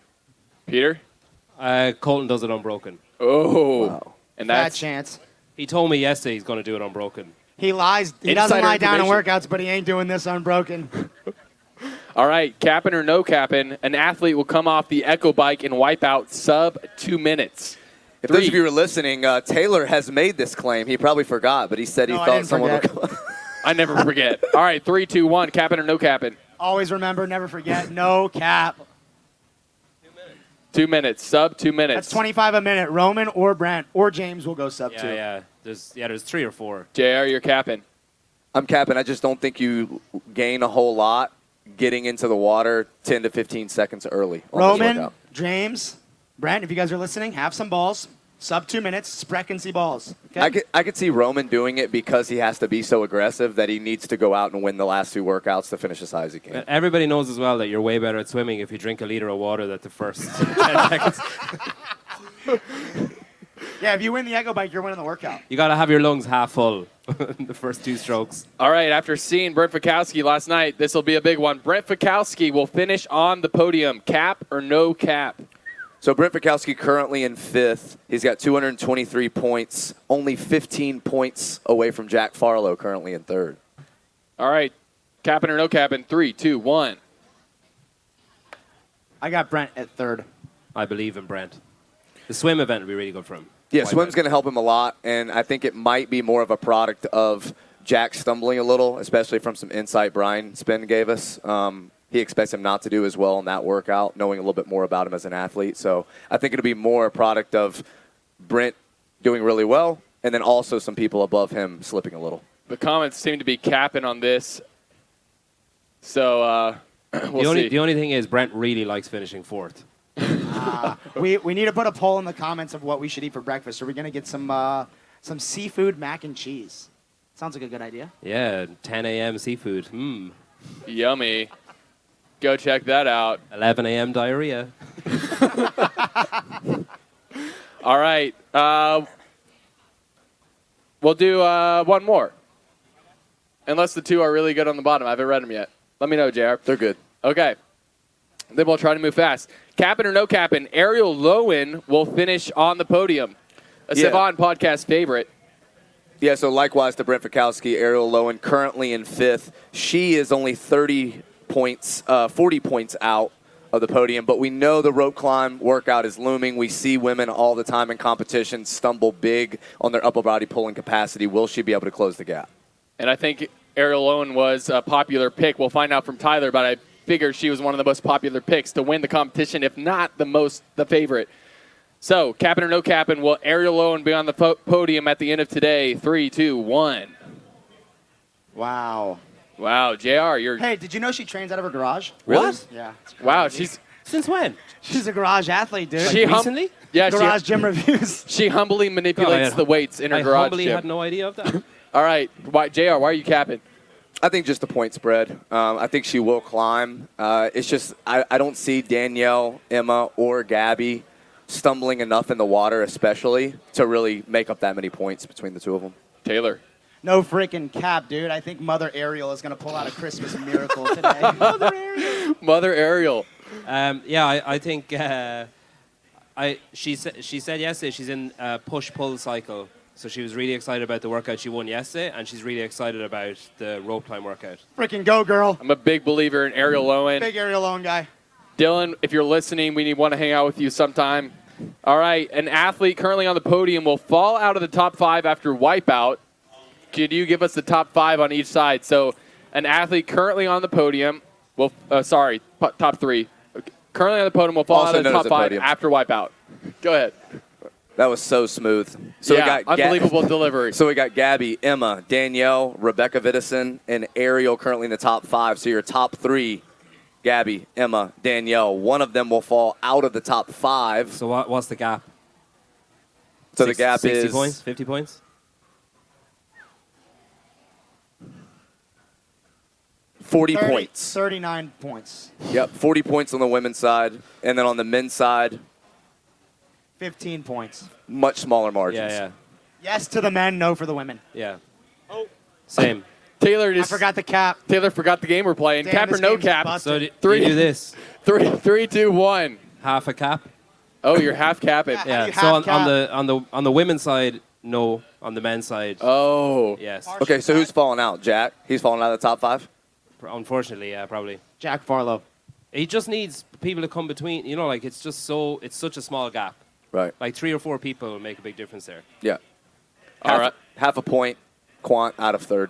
Peter? Uh, Colton does it unbroken. Oh. Wow. and Fat that's chance. He told me yesterday he's going to do it unbroken. He lies. He doesn't Insider lie down in information. workouts, but he ain't doing this unbroken. all right. Capping or no capping, an athlete will come off the Echo bike and wipe out sub two minutes. If those of you are listening, uh, Taylor has made this claim. He probably forgot, but he said he No, I thought didn't someone forget. would. I never forget. all right, three, two, one. Capping or no capping? Always remember, never forget, no cap. Two minutes. Sub two minutes. That's 25 a minute. Roman or Brent or James will go sub Yeah, two. yeah. There's yeah, there's three or four. Jr. You're capping. I'm capping. I just don't think you gain a whole lot getting into the water 10 to 15 seconds early. Roman. James, Brent, if you guys are listening, have some balls. Sub two minutes, Spreckensy balls. Okay? I could, I could see Roman doing it because he has to be so aggressive that he needs to go out and win the last two workouts to finish as high as he can. Everybody knows as well that you're way better at swimming if you drink a liter of water that the first 10 seconds. yeah, if you win the Echo Bike, you're winning the workout. You got to have your lungs half full in the first two strokes. All right, after seeing Brent Fikowski last night, this will be a big one. Brent Fikowski will finish on the podium. Cap or no cap? So Brent Fikowski currently in fifth. He's got 223 points, only 15 points away from Jack Farlow currently in third. All right, capping or no capping? Three, two, one. I got Brent at third. I believe in Brent. The swim event will be really good for him. Yeah, Wipe swim's going to help him a lot, and I think it might be more of a product of Jack stumbling a little, especially from some insight Brian Spin gave us. Um, he expects him not to do as well in that workout, knowing a little bit more about him as an athlete. So I think it'll be more a product of Brent doing really well, and then also some people above him slipping a little. The comments seem to be capping on this. So uh, we'll the, only, see. the only thing is, Brent really likes finishing fourth. We, we need to put a poll in the comments of what we should eat for breakfast. Are we going to get some uh, some seafood mac and cheese? Sounds like a good idea. Yeah, 10 a.m. seafood. Hmm. Yummy. Go check that out. 11 a.m. diarrhea. All right. Uh, we'll do uh, one more. Unless the two are really good on the bottom. I haven't read them yet. Let me know, JR. They're good. Okay. Then we'll try to move fast. Capping or no capping, Arielle Loewen will finish on the podium. A Yeah. Sevan podcast favorite. Yeah, so likewise to Brent Fikowski, Arielle Loewen currently in fifth. She is only 30 points, uh, 40 points out of the podium, but we know the rope climb workout is looming. We see women all the time in competition stumble big on their upper body pulling capacity. Will she be able to close the gap? And I think Arielle Loewen was a popular pick. We'll find out from Tyler, but I figure she was one of the most popular picks to win the competition, if not the most, the favorite. So, capping or no capping, will Arielle Loewen be on the po- podium at the end of today? Three, two, one. Wow. Wow, JR, you're. Hey, did you know she trains out of her garage? Really? Yeah. it's Wow, she's. Since when? she's a garage athlete, dude. She hum- recently? yeah, garage she, gym reviews. she humbly manipulates God, the weights in her I garage humbly gym. had no idea of that. All right, why, JR, why are you capping? I think just the point spread. Um, I think she will climb. Uh, it's just I, I don't see Danielle, Emma, or Gabby stumbling enough in the water, especially to really make up that many points between the two of them. Taylor. No freaking cap, dude. I think Mother Arielle is going to pull out a Christmas miracle today. Mother Arielle. Mother Arielle. Um, yeah, I, I think uh, I she said she said yesterday she's in a push pull cycle, so she was really excited about the workout she won yesterday, and she's really excited about the rope climb workout. Freaking go, girl. I'm a big believer in Arielle Loewen. Big Arielle Loewen guy. Dylan, if you're listening, we need want to hang out with you sometime. All right, an athlete currently on the podium will fall out of the top five after wipeout. Could you give us the top five on each side? So, an athlete currently on the podium will, uh, sorry, po- top three. Currently on the podium will fall Also out of the top five podium. after wipeout. Go ahead. That was so smooth. So yeah, we got Ga- unbelievable delivery. So we got Gabby, Emma, Danielle, Rebecca Vidison, and Arielle currently in the top five. So your top three, Gabby, Emma, Danielle. One of them will fall out of the top five. So what, what's the gap? So Six- the gap 60 is points, 50 points. 40 30 points. 39 points. Yep, 40 points on the women's side. And then on the men's side, 15 points. much smaller margins. Yeah, yeah, Yes to the men, no for the women. yeah. Oh, same. Taylor just I forgot the cap. Taylor forgot the game we're playing. Damn, cap or no cap? busted. So do, Three. you do this Three, three, two, one. half a cap. Oh, you're half capping. Yeah. Yeah. you So on, on the on the on the women's side, no. On the men's side, Oh. yes. Okay, so who's falling out? Jack. He's falling out of the top five. Unfortunately, yeah, probably. Jack Farlow. He just needs people to come between. You know, like it's just so it's such a small gap. Right. Like three or four people will make a big difference there. Yeah. All half, right. Half a point. Quant out of third.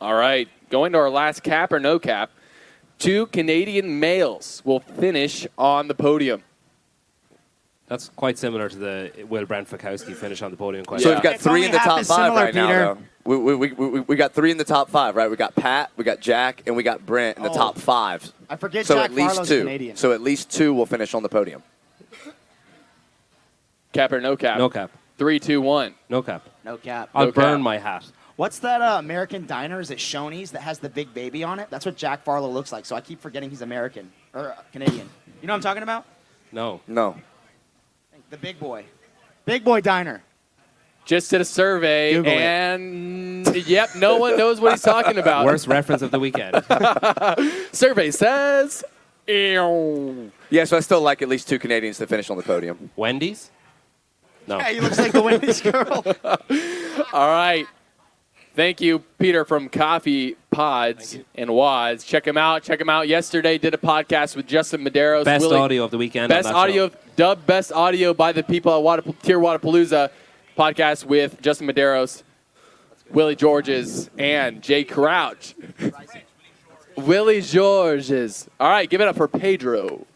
All right. Going to our last cap or no cap. Two Canadian males will finish on the podium. That's quite similar to the Will Brent Fikowski finish on the podium. Quite So Yeah. we've got three in the top five similar, right now. Though. We, we, we, we, we got three in the top five, right? We got Pat, we got Jack, and we got Brent in the Oh. top five. I forget So Jack at least Farlow's two. Canadian. So at least two will finish on the podium. Cap or no cap? No cap. Three, two, one. No cap. no cap. I'll No burn cap. my hat. What's that uh, American diner? Is it Shoney's that has the big baby on it? That's what Jack Farlow looks like. So I keep forgetting he's American or uh, Canadian. You know what I'm talking about? No. No. The big boy. Big boy diner. Just did a survey, Google it. and yep, no one knows what he's talking about. Worst reference of the weekend. Survey says. Ew. Yeah, so I still like at least two Canadians to finish on the podium. Wendy's? No. Yeah, he looks like the Wendy's girl. All right. Thank you, Peter from Coffee Pods and Wads. Check him out. Check him out. Yesterday, did a podcast with Justin Medeiros. Best Willie- audio of the weekend. Best audio, show. dubbed best audio by the people at Wada, TYR Wodapalooza podcast with Justin Medeiros, Willie Georges, and Jay Crouch. Willie Georges. All right, give it up for Pedro.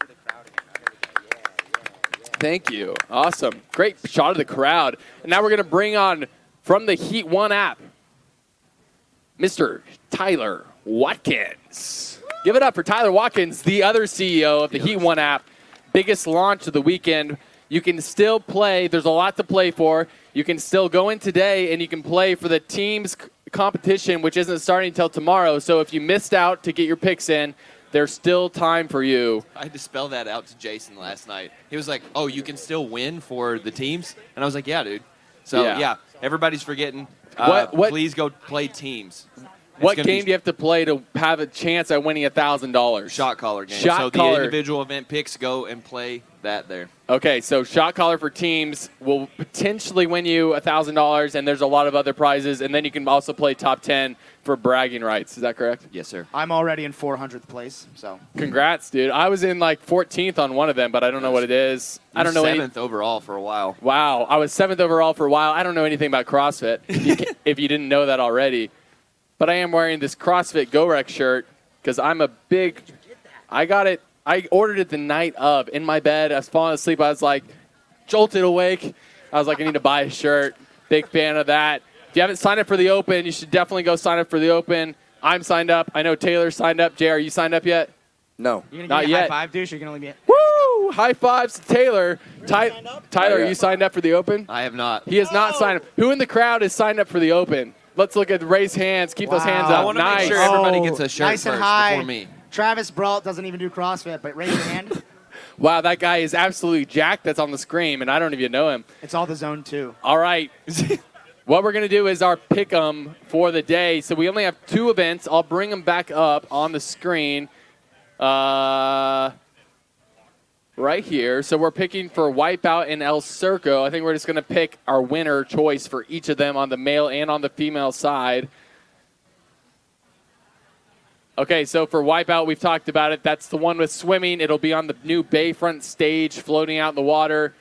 Thank you. Awesome. Great shot of the crowd. And now we're going to bring on from the Heat One app, Mr. Tyler Watkins. Give it up for Tyler Watkins, the other CEO of the Heat One app. Biggest launch of the weekend. You can still play. There's a lot to play for. You can still go in today and you can play for the team's competition, which isn't starting until tomorrow. So if you missed out to get your picks in, there's still time for you. I had to spell that out to Jason last night. He was like, "Oh, you can still win for the teams," and I was like, "Yeah, dude." So Yeah. yeah, everybody's forgetting. Uh, What- what- Please go play teams. It's What game be do you have to play to have a chance at winning thousand dollars? Shot caller game. Shot so caller. the individual event picks go and play that there. Okay, so shot caller for teams will potentially win you thousand dollars, and there's a lot of other prizes, and then you can also play top ten for bragging rights. Is that correct? Yes, sir. I'm already in 400th place. So Congrats, dude. I was in like 14th on one of them, but I don't know what it is. I don't know any- seventh overall for a while. Wow, I was seventh overall for a while. I don't know anything about CrossFit. If you, ca- if you didn't know that already, but I am wearing this CrossFit GoRec shirt because I'm a big. I got it. I ordered it the night of in my bed. I was falling asleep. I was like jolted awake. I was like, I need to buy a shirt. Big fan of that. If you haven't signed up for the Open, you should definitely go sign up for the Open. I'm signed up. I know Taylor signed up. Jay, are you signed up yet? No. you're gonna Not give me a yet. high five, douche. You're gonna leave me. Woo! High fives to Taylor. Ty- Tyler, are you signed up for the Open? I have not. He is not signed up. Who in the crowd is signed up for the Open? Let's look at raise hands. Keep those hands Wow. up. I wanna make sure everybody Oh, gets a shirt nice and first high. before me. Travis Brault doesn't even do CrossFit, but raise your hand. Wow, that guy is absolutely jacked. That's on the screen, and I don't even know him. It's all the zone two. All right. what we're going to do is our pick 'em for the day. So we only have two events. I'll bring them back up on the screen. Uh, right here. So we're picking for Wipeout and El Circo. I think we're just going to pick our winner choice for each of them on the male and on the female side. Okay, so for Wipeout, we've talked about it. That's the one with swimming. It'll be on the new Bayfront stage, floating out in the water.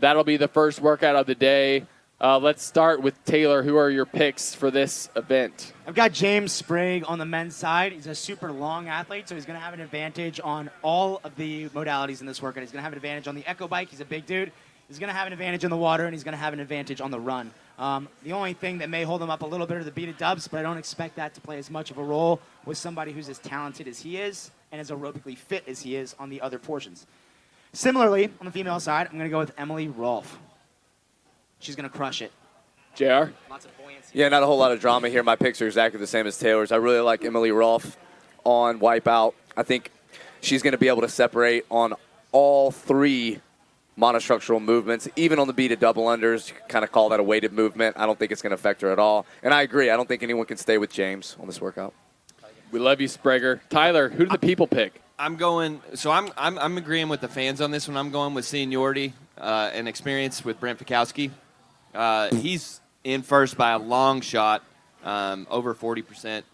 That'll be the first workout of the day. Uh, let's start with Taylor. Who are your picks for this event? I've got James Sprague on the men's side. He's a super long athlete, so he's going to have an advantage on all of the modalities in this workout. He's going to have an advantage on the echo bike. He's a big dude. He's going to have an advantage in the water, and he's going to have an advantage on the run. Um, the only thing that may hold him up a little bit are the beaded dubs, but I don't expect that to play as much of a role with somebody who's as talented as he is and as aerobically fit as he is on the other portions. Similarly, on the female side, I'm going to go with Emily Rolfe. She's going to crush it. JR? Lots of buoyancy. Yeah, not a whole lot of drama here. My picks are exactly the same as Taylor's. I really like Emily Rolfe on Wipeout. I think she's going to be able to separate on all three monostructural movements, even on the beaded double unders. You kind of call that a weighted movement. I don't think it's going to affect her at all. And I agree. I don't think anyone can stay with James on this workout. We love you, Sprager. Tyler, who do the people pick? I'm going. So I'm, I'm I'm agreeing with the fans on this one. I'm going with seniority uh, and experience with Brent Fikowski. Uh, he's in first by a long shot. Um, over 40 percent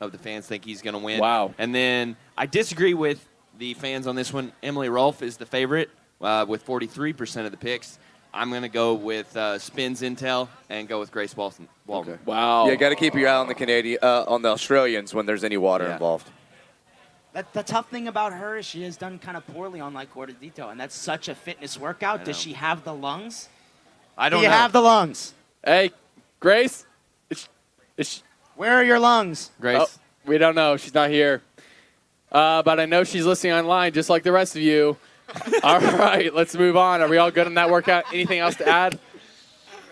of the fans think he's going to win. Wow. And then I disagree with the fans on this one. Emily Rolfe is the favorite uh, with 43 percent of the picks. I'm going to go with uh, Spins Intel and go with Grace Walton. Walton. Wow. Yeah, got to keep your eye on the Canadian, uh, on the Australians when there's any water Yeah. involved. That, the tough thing about her is she has done kind of poorly on like Gordadito, and that's such a fitness workout. I Does know. she have the lungs? I Do don't you know. have the lungs? Hey, Grace. Is, is, Where are your lungs? Grace. Oh, we don't know. She's not here. Uh, but I know she's listening online, just like the rest of you. all right, let's move on. Are we all good on that workout? Anything else to add?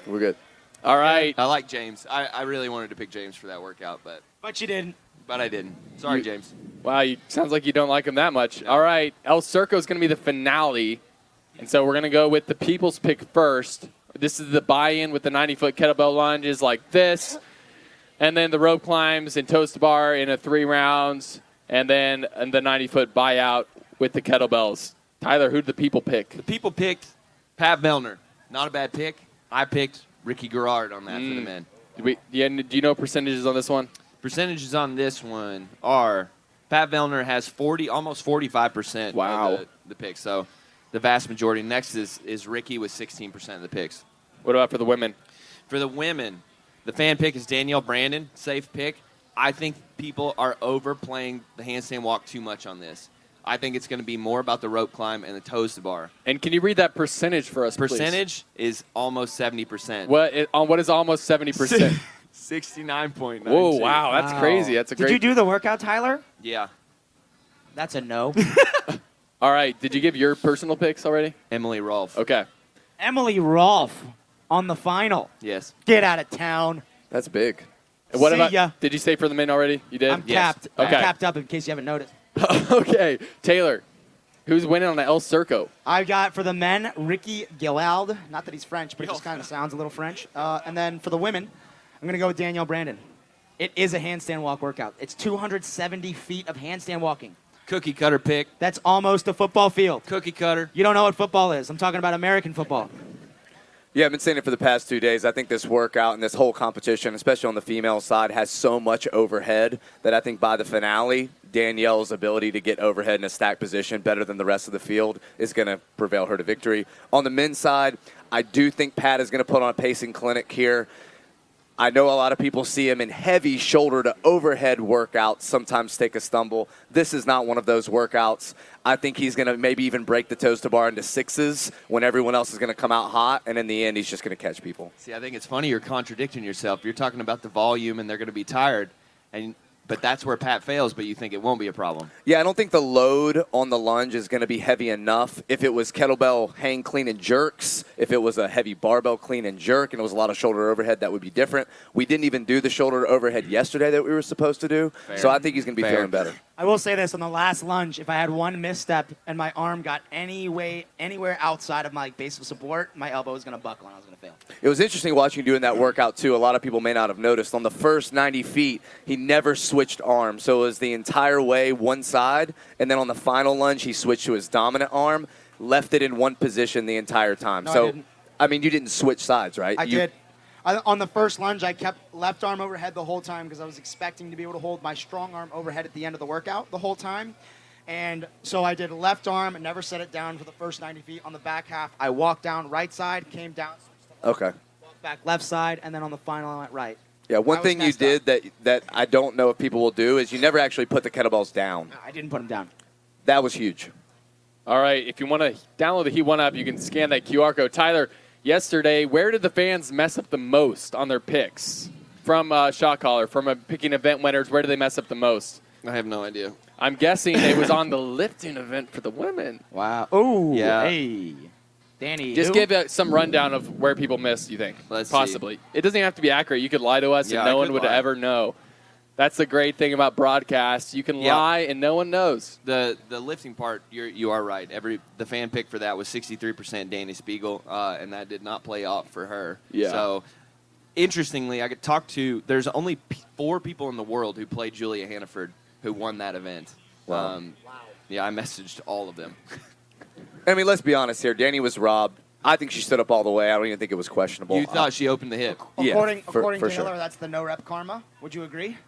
We're good. All right. I like James. I, I really wanted to pick James for that workout, but But you didn't. but I didn't. Sorry, You- James. Wow, you, sounds like you don't like him that much. All right, El Circo is going to be the finale, and so we're going to go with the people's pick first. This is the buy-in with the 90-foot kettlebell lunges like this, and then the rope climbs and toast bar in a three rounds, and then and the 90-foot buyout with the kettlebells. Tyler, who did the people pick? The people picked Pat Vellner. Not a bad pick. I picked Ricky Garrard on that for the Mm. men. Do, we, yeah, do you know percentages on this one? Percentages on this one are Pat Vellner has 40, almost 45% Wow. of the, the picks. So the vast majority. Next is, is Ricky with 16% of the picks. What about for the women? For the women, the fan pick is Danielle Brandon. Safe pick. I think people are overplaying the handstand walk too much on this. I think it's going to be more about the rope climb and the toes to bar. And can you read that percentage for us, please? Percentage is almost 70%. What it, on what is almost 70%? 69.9. Whoa, wow, that's crazy. That's a Did great you do the workout, Tyler? Yeah. That's a no. All right. Did you give your personal picks already? Emily Rolfe. Okay. Emily Rolfe on the final. Yes. Get out of town. That's big. And what See about? ya. Did you say for the men already? You did. I'm capped. I'm Okay. capped up in case you haven't noticed. okay. Taylor, who's winning on the El Circo? I've got for the men Ricky Gilald. Not that he's French, but it just kind of sounds a little French. Uh, and then for the women, I'm going to go with Danielle Brandon. It is a handstand walk workout. It's 270 feet of handstand walking. Cookie cutter pick. That's almost a football field. Cookie cutter. You don't know what football is. I'm talking about American football. Yeah, I've been saying it for the past two days. I think this workout and this whole competition, especially on the female side, has so much overhead that I think by the finale, Danielle's ability to get overhead in a stack position better than the rest of the field is going to prevail her to victory. On the men's side, I do think Pat is going to put on a pacing clinic here. I know a lot of people see him in heavy shoulder to overhead workouts, sometimes take a stumble. This is not one of those workouts. I think he's going to maybe even break the toes to bar into sixes when everyone else is going to come out hot, and in the end, he's just going to catch people. See, I think it's funny you're contradicting yourself. You're talking about the volume and they're going to be tired, and but that's where Pat fails. But you think it won't be a problem. Yeah, I don't think the load on the lunge is going to be heavy enough. If it was kettlebell hang clean and jerks, if it was a heavy barbell clean and jerk, and it was a lot of shoulder overhead, that would be different. We didn't even do the shoulder overhead yesterday that we were supposed to do, Fair. so I think he's going to be Fair. feeling better. I will say this on the last lunge, if I had one misstep and my arm got any way anywhere outside of my base of support, my elbow was going to buckle and I was going to fail. It was interesting watching you doing that workout too. A lot of people may not have noticed. On the first 90 feet, he never switched arms, so it was the entire way one side, and then on the final lunge, he switched to his dominant arm, left it in one position the entire time. No, I so, didn't. I mean, you didn't switch sides, right? I You- did. I, on the first lunge, I kept left arm overhead the whole time because I was expecting to be able to hold my strong arm overhead at the end of the workout the whole time. And so I did left arm and never set it down for the first 90 feet. On the back half, I walked down right side, came down, Okay. walked back left side, and then on the final, I went right. Yeah, one thing you messed did that that I don't know if people will do is you never actually put the kettlebells down. I didn't put them down. That was huge. All right. If you want to download the Heat One app, you can scan that QR code. Tyler, yesterday, where did the fans mess up the most on their picks? From uh, shot caller, from uh, picking event winners, where did they mess up the most? I have no idea. I'm guessing it was on the lifting event for the women. Wow. Oh, Yeah. Hey. Danny. Just give uh, some rundown of where people missed. You think? Let's see. Possibly. It doesn't have to be accurate. You could lie to us, Yeah, and no one would lie. ever know. That's the great thing about broadcast. You can Yeah. lie, and no one knows. The the lifting part, you're you are right. Every the fan pick for that was 63% Danny Spiegel, uh, and that did not play off for her. Yeah. So interestingly, I could talk to. There's only p- four people in the world who played Julia Hannaford who won that event. Wow. Um, Yeah, I messaged all of them. I mean, let's be honest here. Danny was robbed. I think she stood up all the way. I don't even think it was questionable. You thought she opened the hip. Yeah, according for- according for to sure. Hiller, that's the no rep karma. Would you agree?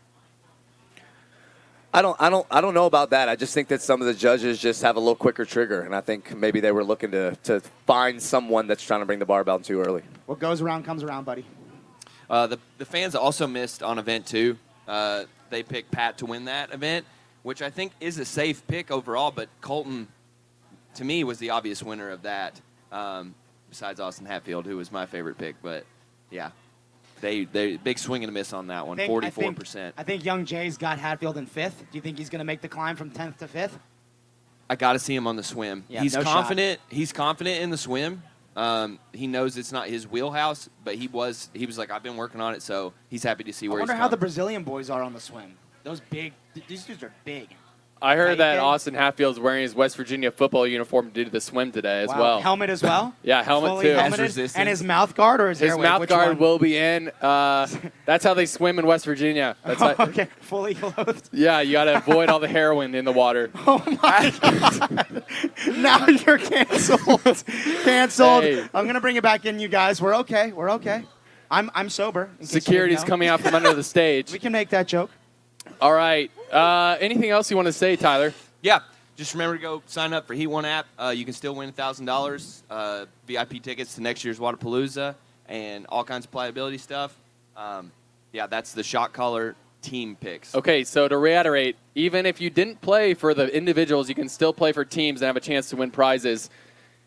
I don't, I don't, I don't know about that. I just think that some of the judges just have a little quicker trigger, and I think maybe they were looking to to find someone that's trying to bring the barbell too early. What goes around comes around, buddy. Uh, the, the fans also missed on event two. Uh, they picked Pat to win that event, which I think is a safe pick overall, but Colton, to me, was the obvious winner of that, um, besides Austin Hatfield, who was my favorite pick. But yeah, they, they big swing and a miss on that one, think- I 44%. I think Young Jay's got Hatfield in fifth. Do you think he's going to make the climb from tenth to fifth? I got to see him on the swim. Yeah, he's no shot. confident. He's confident in the swim. Um, he knows it's not his wheelhouse, but he was he was like, I've been working on it, so he's happy to see where. I wonder he's how the. Brazilian boys are on the swim. Those big, th- these dudes are big. I heard that Bacon. Austin Hatfield's wearing his West Virginia football uniform due to do the swim today as Wow. well. Helmet as well. Yeah, helmet Fully too. helmeted? And his mouth guard or his, His airwave? mouth Which guard one? will be in. Uh, that's how they swim in West Virginia. That's how, okay, fully clothed. yeah, you got to avoid all the heroin in the water. Oh my God. now you're canceled. canceled. Hey. I'm gonna bring it back in, you guys. We're okay. We're okay. I'm I'm sober. in case you didn't Security's coming out from under the stage. We can make that joke. All right. Uh, anything else you want to say, Tyler? Yeah, just remember to go sign up for Heat One app. Uh, you can still win thousand dollars, uh, VIP tickets to next year's Wodapalooza, and all kinds of pliability stuff. Um, yeah, that's the shot caller team picks. Okay, so to reiterate, even if you didn't play for the individuals, you can still play for teams and have a chance to win prizes.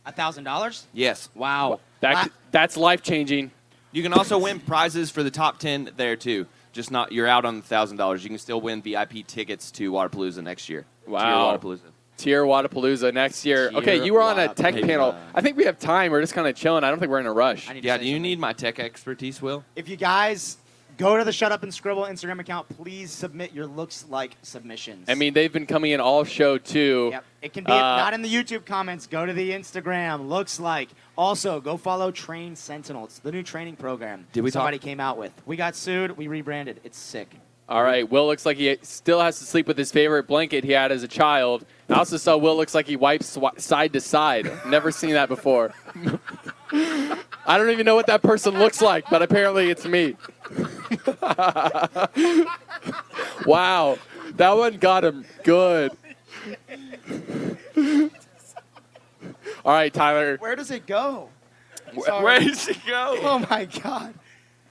A thousand dollars. Yes. Wow. That, that's life changing. You can also win prizes for the top ten there too. Just not you're out on the thousand dollars. You can still win VIP tickets to Wodapalooza next year. Wow. To your Wodapalooza. TYR Wodapalooza next year. TYR okay, you were on a tech Wodapalooza. panel. I think we have time. We're just kind of chilling. I don't think we're in a rush. Yeah. Do you need my tech expertise, Will? If you guys go to the Shut Up and Scribble Instagram account, please submit your looks like submissions. I mean, they've been coming in all show too. Yep. It can be Uh, not in the YouTube comments. Go to the Instagram. Looks like. Also, go follow Train Sentinel. It's the new training program. Did we talk- somebody came out with? We got sued. We rebranded. It's sick. All right, Will looks like he still has to sleep with his favorite blanket he had as a child. I also saw Will looks like he wipes sw- side to side. Never seen that before. I don't even know what that person looks like, but apparently it's me. wow, that one got him good. All right, Tyler, Where does it go? Where- Sorry. where does it go? Oh my god.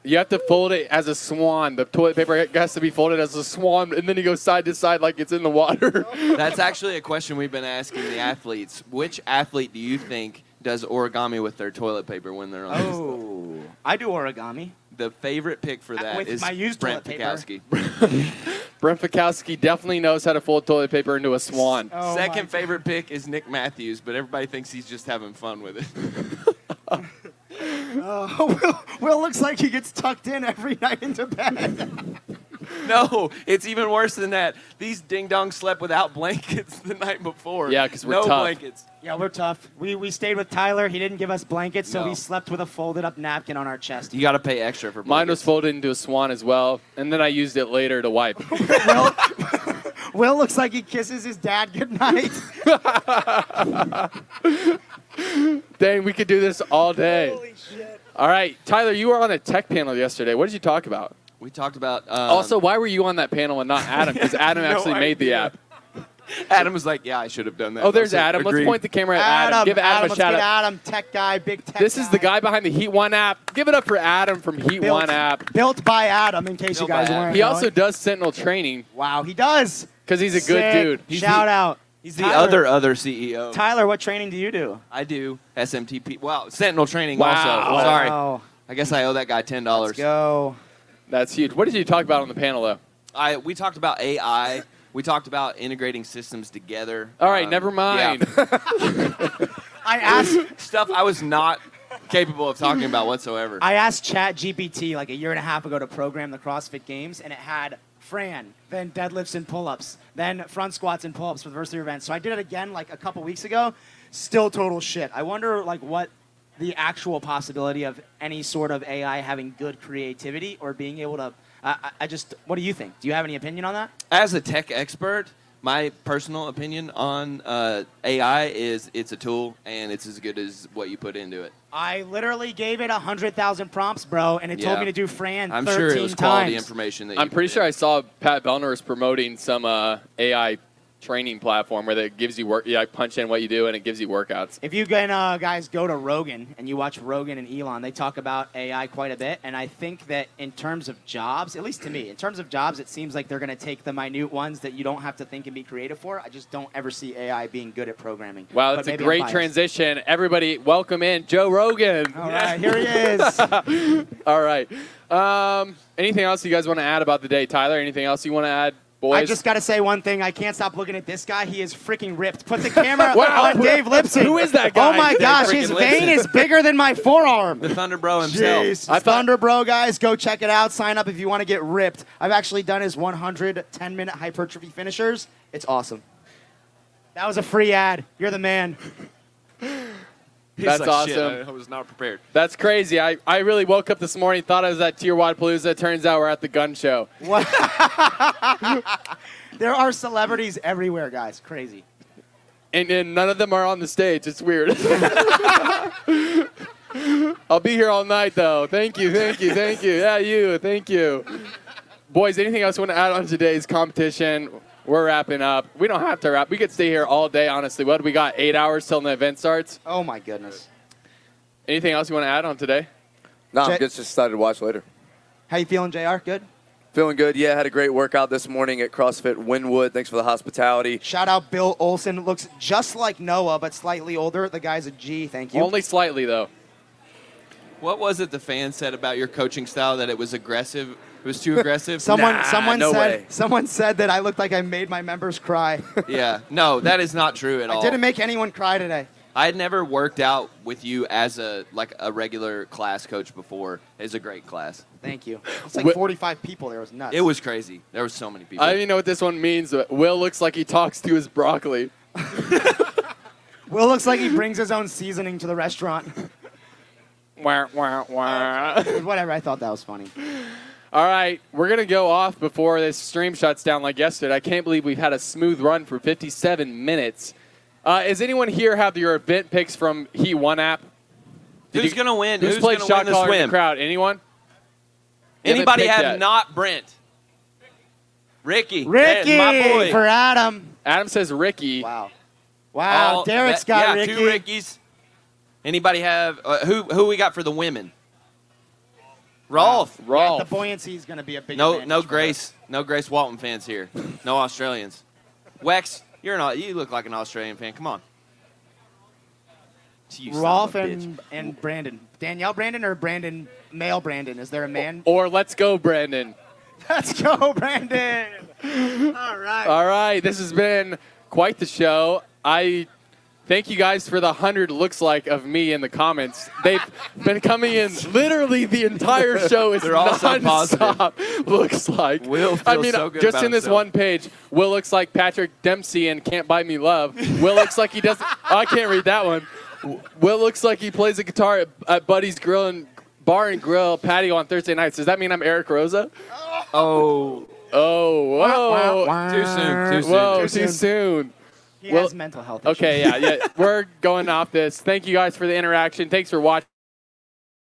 You have to fold it as a swan. The toilet paper has to be folded as a swan, and then you go side to side like it's in the water. That's actually a question we've been asking the athletes. Which athlete do you think does origami with their toilet paper when they're on? Oh, I do origami. The favorite pick for uh, that with is my used Brent toilet. Fikowski. Brent Fikowski definitely knows how to fold toilet paper into a swan. Oh Second favorite pick is Nick Matthews, but everybody thinks he's just having fun with it. Oh, Will, Will looks like he gets tucked in every night into bed. no, it's even worse than that. These ding dongs slept without blankets the night before. Yeah, 'cause we're no tough. blankets. yeah, we're tough. We we stayed with Tyler. He didn't give us blankets, so No. we slept with a folded up napkin on our chest. You got to pay extra for Mine blankets. was folded into a swan as well, and then I used it later to wipe. Will looks like he kisses his dad goodnight. Dang, we could do this all day. All right, Tyler, you were on a tech panel yesterday. What did you talk about? We talked about. Um, also, why were you on that panel and not Adam? Because Adam No actually made the idea. app. Adam was like, "Yeah, I should have done that." Oh, there's I was like, Adam. Let's "Agreed." point the camera at Adam. Give Adam, a let's shout get out. Adam, tech guy, big tech. This is the guy behind the Heat One app. Give it up for Adam from Heat Built- One app. built by Adam. In case Built you guys by Adam. weren't. He also knowing. does Sentinel training Wow, he does. because he's a good Sick. dude. He's Shout the- out. He's the Tyler- other other CEO. Tyler, what training do you do? I do SMTP. Wow, Sentinel training Wow. also. Sorry, Wow. I guess I owe that guy ten dollars. Let's go. That's huge. What did you talk about on the panel, though? I we talked about AI. We talked about integrating systems together. All right, Um, never mind. I asked Stuff I was not capable of talking about whatsoever. I asked Chat GPT like a year and a half ago to program the CrossFit Games, and it had Fran, then deadlifts and pull-ups, then front squats and pull-ups for the first three events. So I did it again like a couple weeks ago. Still total shit. I wonder like what the actual possibility of any sort of AI having good creativity or being able to. I- I just. What do you think? Do you have any opinion on that? As a tech expert, my personal opinion on uh, AI is it's a tool and it's as good as what you put into it. I literally gave it 100,000 prompts, bro, and it told me to do Fran I'm 13 sure it was quality times. information that I'm pretty sure in. I saw Pat Vellner was promoting some uh, AI training platform where it gives you work. Yeah, I punch in what you do and it gives you workouts. If you can, uh, guys, go to Rogan and you watch Rogan and Elon, they talk about AI quite a bit. And I think that in terms of jobs, at least to me, in terms of jobs, it seems like they're going to take the minute ones that you don't have to think and be creative for. I just don't ever see AI being good at programming. Wow, that's a great transition. Everybody, welcome in Joe Rogan. All right, here he is. All right. Um, anything else you guys want to add about the day, Tyler? Anything else you want to add, boys? I just got to say one thing. I can't stop looking at this guy. He is freaking ripped. Put the camera Wow. on Dave Lipson. Who is that guy? Oh my Dave gosh, his vein is bigger than my forearm. the Thunder Bro himself. Jeez. I thought- Thunder Bro, guys, go check it out. Sign up if you want to get ripped. I've actually done his 110 minute hypertrophy finishers. It's awesome. That was a free ad. You're the man. He's That's like, "Shit, awesome. I was not prepared. That's crazy. I, I really woke up this morning, thought I was at TYR Wodapalooza. Turns out we're at the gun show. What? there are celebrities everywhere, guys. Crazy. And, and none of them are on the stage. It's weird. I'll be here all night, though. Thank you, thank you, thank you. Yeah, you, thank you. Boys, anything else you want to add on today's competition? We're wrapping up. We don't have to wrap. We could stay here all day, honestly. What do we got? Eight hours till the event starts? Oh my goodness. Anything else you want to add on today? No, I'm just excited to watch later. How you feeling, Jr? Good. Feeling good. Yeah, had a great workout this morning at CrossFit Wynwood. Thanks for the hospitality. Shout out Bill Olson. Looks just like Noah, but slightly older. The guy's a G. Thank you. Only slightly, though. What was it the fans said about your coaching style that it was aggressive? It was too aggressive? Someone, Nah, someone no said, way. someone said that I looked like I made my members cry. yeah. No, that is not true at all. I didn't make anyone cry today. I had never worked out with you as a like a regular class coach before. It's a great class. Thank you. It's like Wh- 45 people there. It was nuts. It was crazy. There were so many people. I don't even know what this one means. But Will looks like he talks to his broccoli. Will looks like he brings his own seasoning to the restaurant. Wah, wah, wah. Whatever. I thought that was funny. All right, we're gonna go off before this stream shuts down like yesterday. I can't believe we've had a smooth run for 57 minutes. Uh, does anyone here have your event picks from Heat One app? Did Who's gonna win? Who's, Who's played gonna shot win the caller in the swim? crowd? Anyone? Anybody have yet. not Brent? Ricky. Ricky my boy. for Adam. Adam says Ricky. Wow. Wow. All- Derek's that- got yeah, Ricky. two Rickies. Anybody have uh, who? Who we got for the women? Rolf. Yeah, Rolf. the buoyancy is going to be a big No, advantage no for Grace, no Grace Walton fans here. No Australians. Wex, you're not. You look like an Australian fan. Come on. You us. son Rolf of a bitch. and, and Brandon. Danielle Brandon or Brandon, male Brandon? Is there a man? Or let's go, Brandon. Let's go, Brandon. All right. All right, this has been quite the show. I thank you guys for the hundred looks like of me in the comments. They've been coming in literally the entire show. Is They're all so nonstop. Looks like. Will I mean, so just in this himself. one page, Will looks like Patrick Dempsey and Can't Buy Me Love. Will looks like he doesn't. oh, I can't read that one. Will looks like he plays a guitar at, at Buddy's Grill and Bar and Grill patio on Thursday nights. Does that mean I'm Eric Rosa? Oh, Oh, whoa. too soon. Too soon. Whoa, Too too soon. soon. He Well- has mental health issues. Okay, yeah, yeah. We're going off this. Thank you guys for the interaction. Thanks for watching.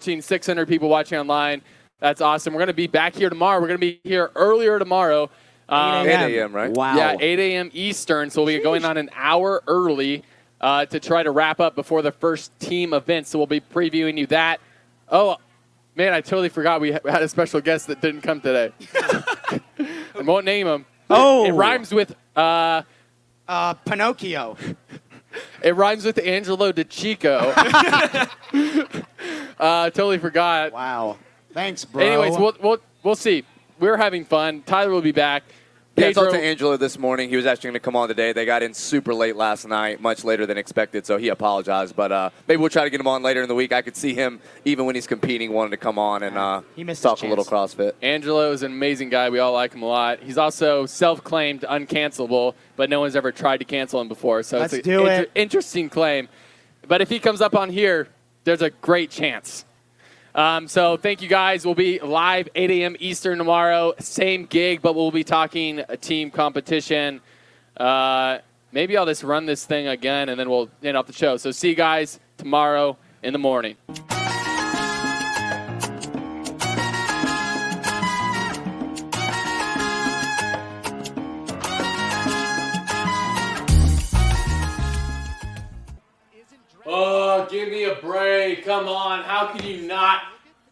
600 people watching online. That's awesome. We're going to be back here tomorrow. We're going to be here earlier tomorrow. Um, 8 a.m., right? Wow. Yeah, 8 a.m. Eastern. So we'll be going on an hour early uh, to try to wrap up before the first team event. So we'll be previewing you that. Oh, man, I totally forgot we had a special guest that didn't come today. I won't name him. Oh. It rhymes with. Uh, Uh, Pinocchio. It rhymes with Angelo DiCicco. uh, totally forgot. Wow. Thanks, bro. Anyways, we'll, we'll, we'll see. We're having fun. Tyler will be back. Yeah, I talked to Angelo this morning. He was actually going to come on today. They got in super late last night, much later than expected, so he apologized. But uh, maybe we'll try to get him on later in the week. I could see him, even when he's competing, wanting to come on and uh, He missed talk a little. CrossFit. Angelo is an amazing guy. We all like him a lot. He's also self-claimed uncancelable, but no one's ever tried to cancel him before. So Let's it's an do it. interesting claim. But if he comes up on here, there's a great chance. Um, so thank you guys. We'll be live 8 a.m. Eastern tomorrow. Same gig, but we'll be talking team competition. Uh, maybe I'll just run this thing again and then we'll end off the show. So see you guys tomorrow in the morning. Oh, give me a break. Come on. How can you not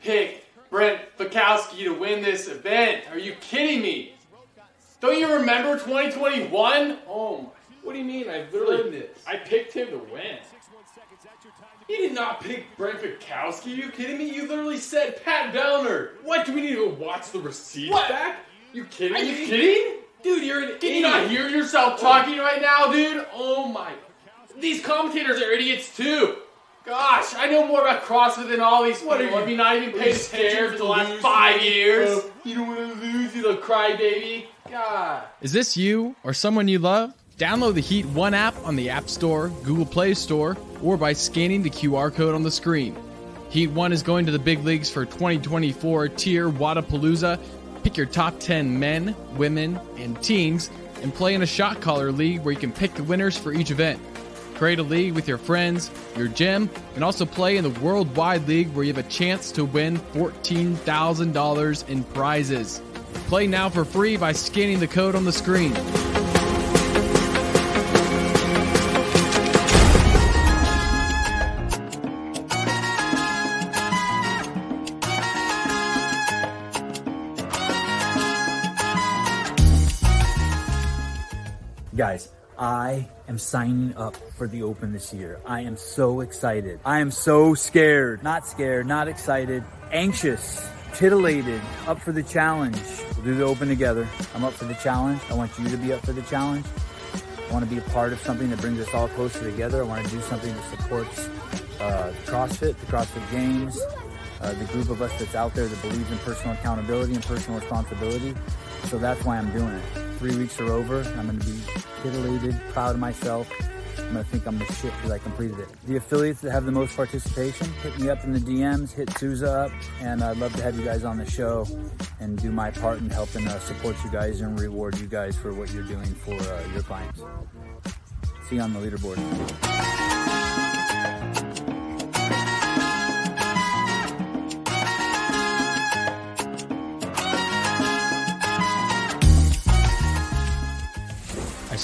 pick Brent Fikowski to win this event? Are you kidding me? Don't you remember 2021? Oh my. What do you mean? I literally I picked him to win. You did not pick Brent Fikowski. Are you kidding me? You literally said Pat Vellner. What? Do we need to watch the receipts What? back? You kidding Are you kidding? Dude, you're an Can idiot. you not hear yourself talking right now, dude? Oh my. These commentators are idiots too. Gosh, I know more about CrossFit than all these What are people. you- Have you not even paid you attention scared for the last five years? Oh, you don't want to lose, you little crybaby. God. Is this you or someone you love? Download the Heat 1 app on the App Store, Google Play Store, or by scanning the QR code on the screen. Heat 1 is going to the big leagues for 2024 TYR Wodapalooza. Pick your top 10 men, women, and teams and play in a shot caller league where you can pick the winners for each event. Create a league with your friends, your gym, and also play in the Worldwide League where you have a chance to win $14,000 in prizes. Play now for free by scanning the code on the screen. Guys, I am signing up for the Open this year. I am so excited. I am so scared. Not scared, not excited, anxious, titillated, up for the challenge. We'll do the Open together. I'm up for the challenge. I want you to be up for the challenge. I want to be a part of something that brings us all closer together. I want to do something that supports uh, CrossFit, the CrossFit Games, uh, the group of us that's out there that believes in personal accountability and personal responsibility. So that's why I'm doing it. Three weeks are over. I'm going to be titillated, proud of myself. I'm going to think I'm the shit because I completed it. The affiliates that have the most participation, hit me up in the DMs, hit Souza up, and I'd love to have you guys on the show and do my part in helping uh, support you guys and reward you guys for what you're doing for uh, your clients. See you on the leaderboard.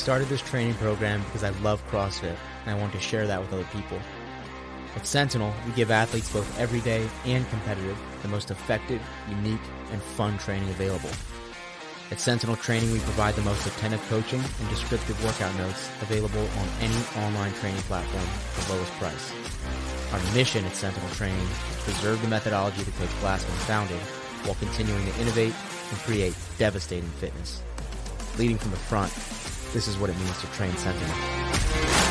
Started this training program because I love CrossFit and I want to share that with other people. At Sentinel, we give athletes both everyday and competitive the most effective, unique, and fun training available. At Sentinel Training, we provide the most attentive coaching and descriptive workout notes available on any online training platform at the lowest price. Our mission at Sentinel Training is to preserve the methodology that Coach Glassman founded while continuing to innovate and create devastating fitness. Leading from the front, this is what it means to train Sentinel.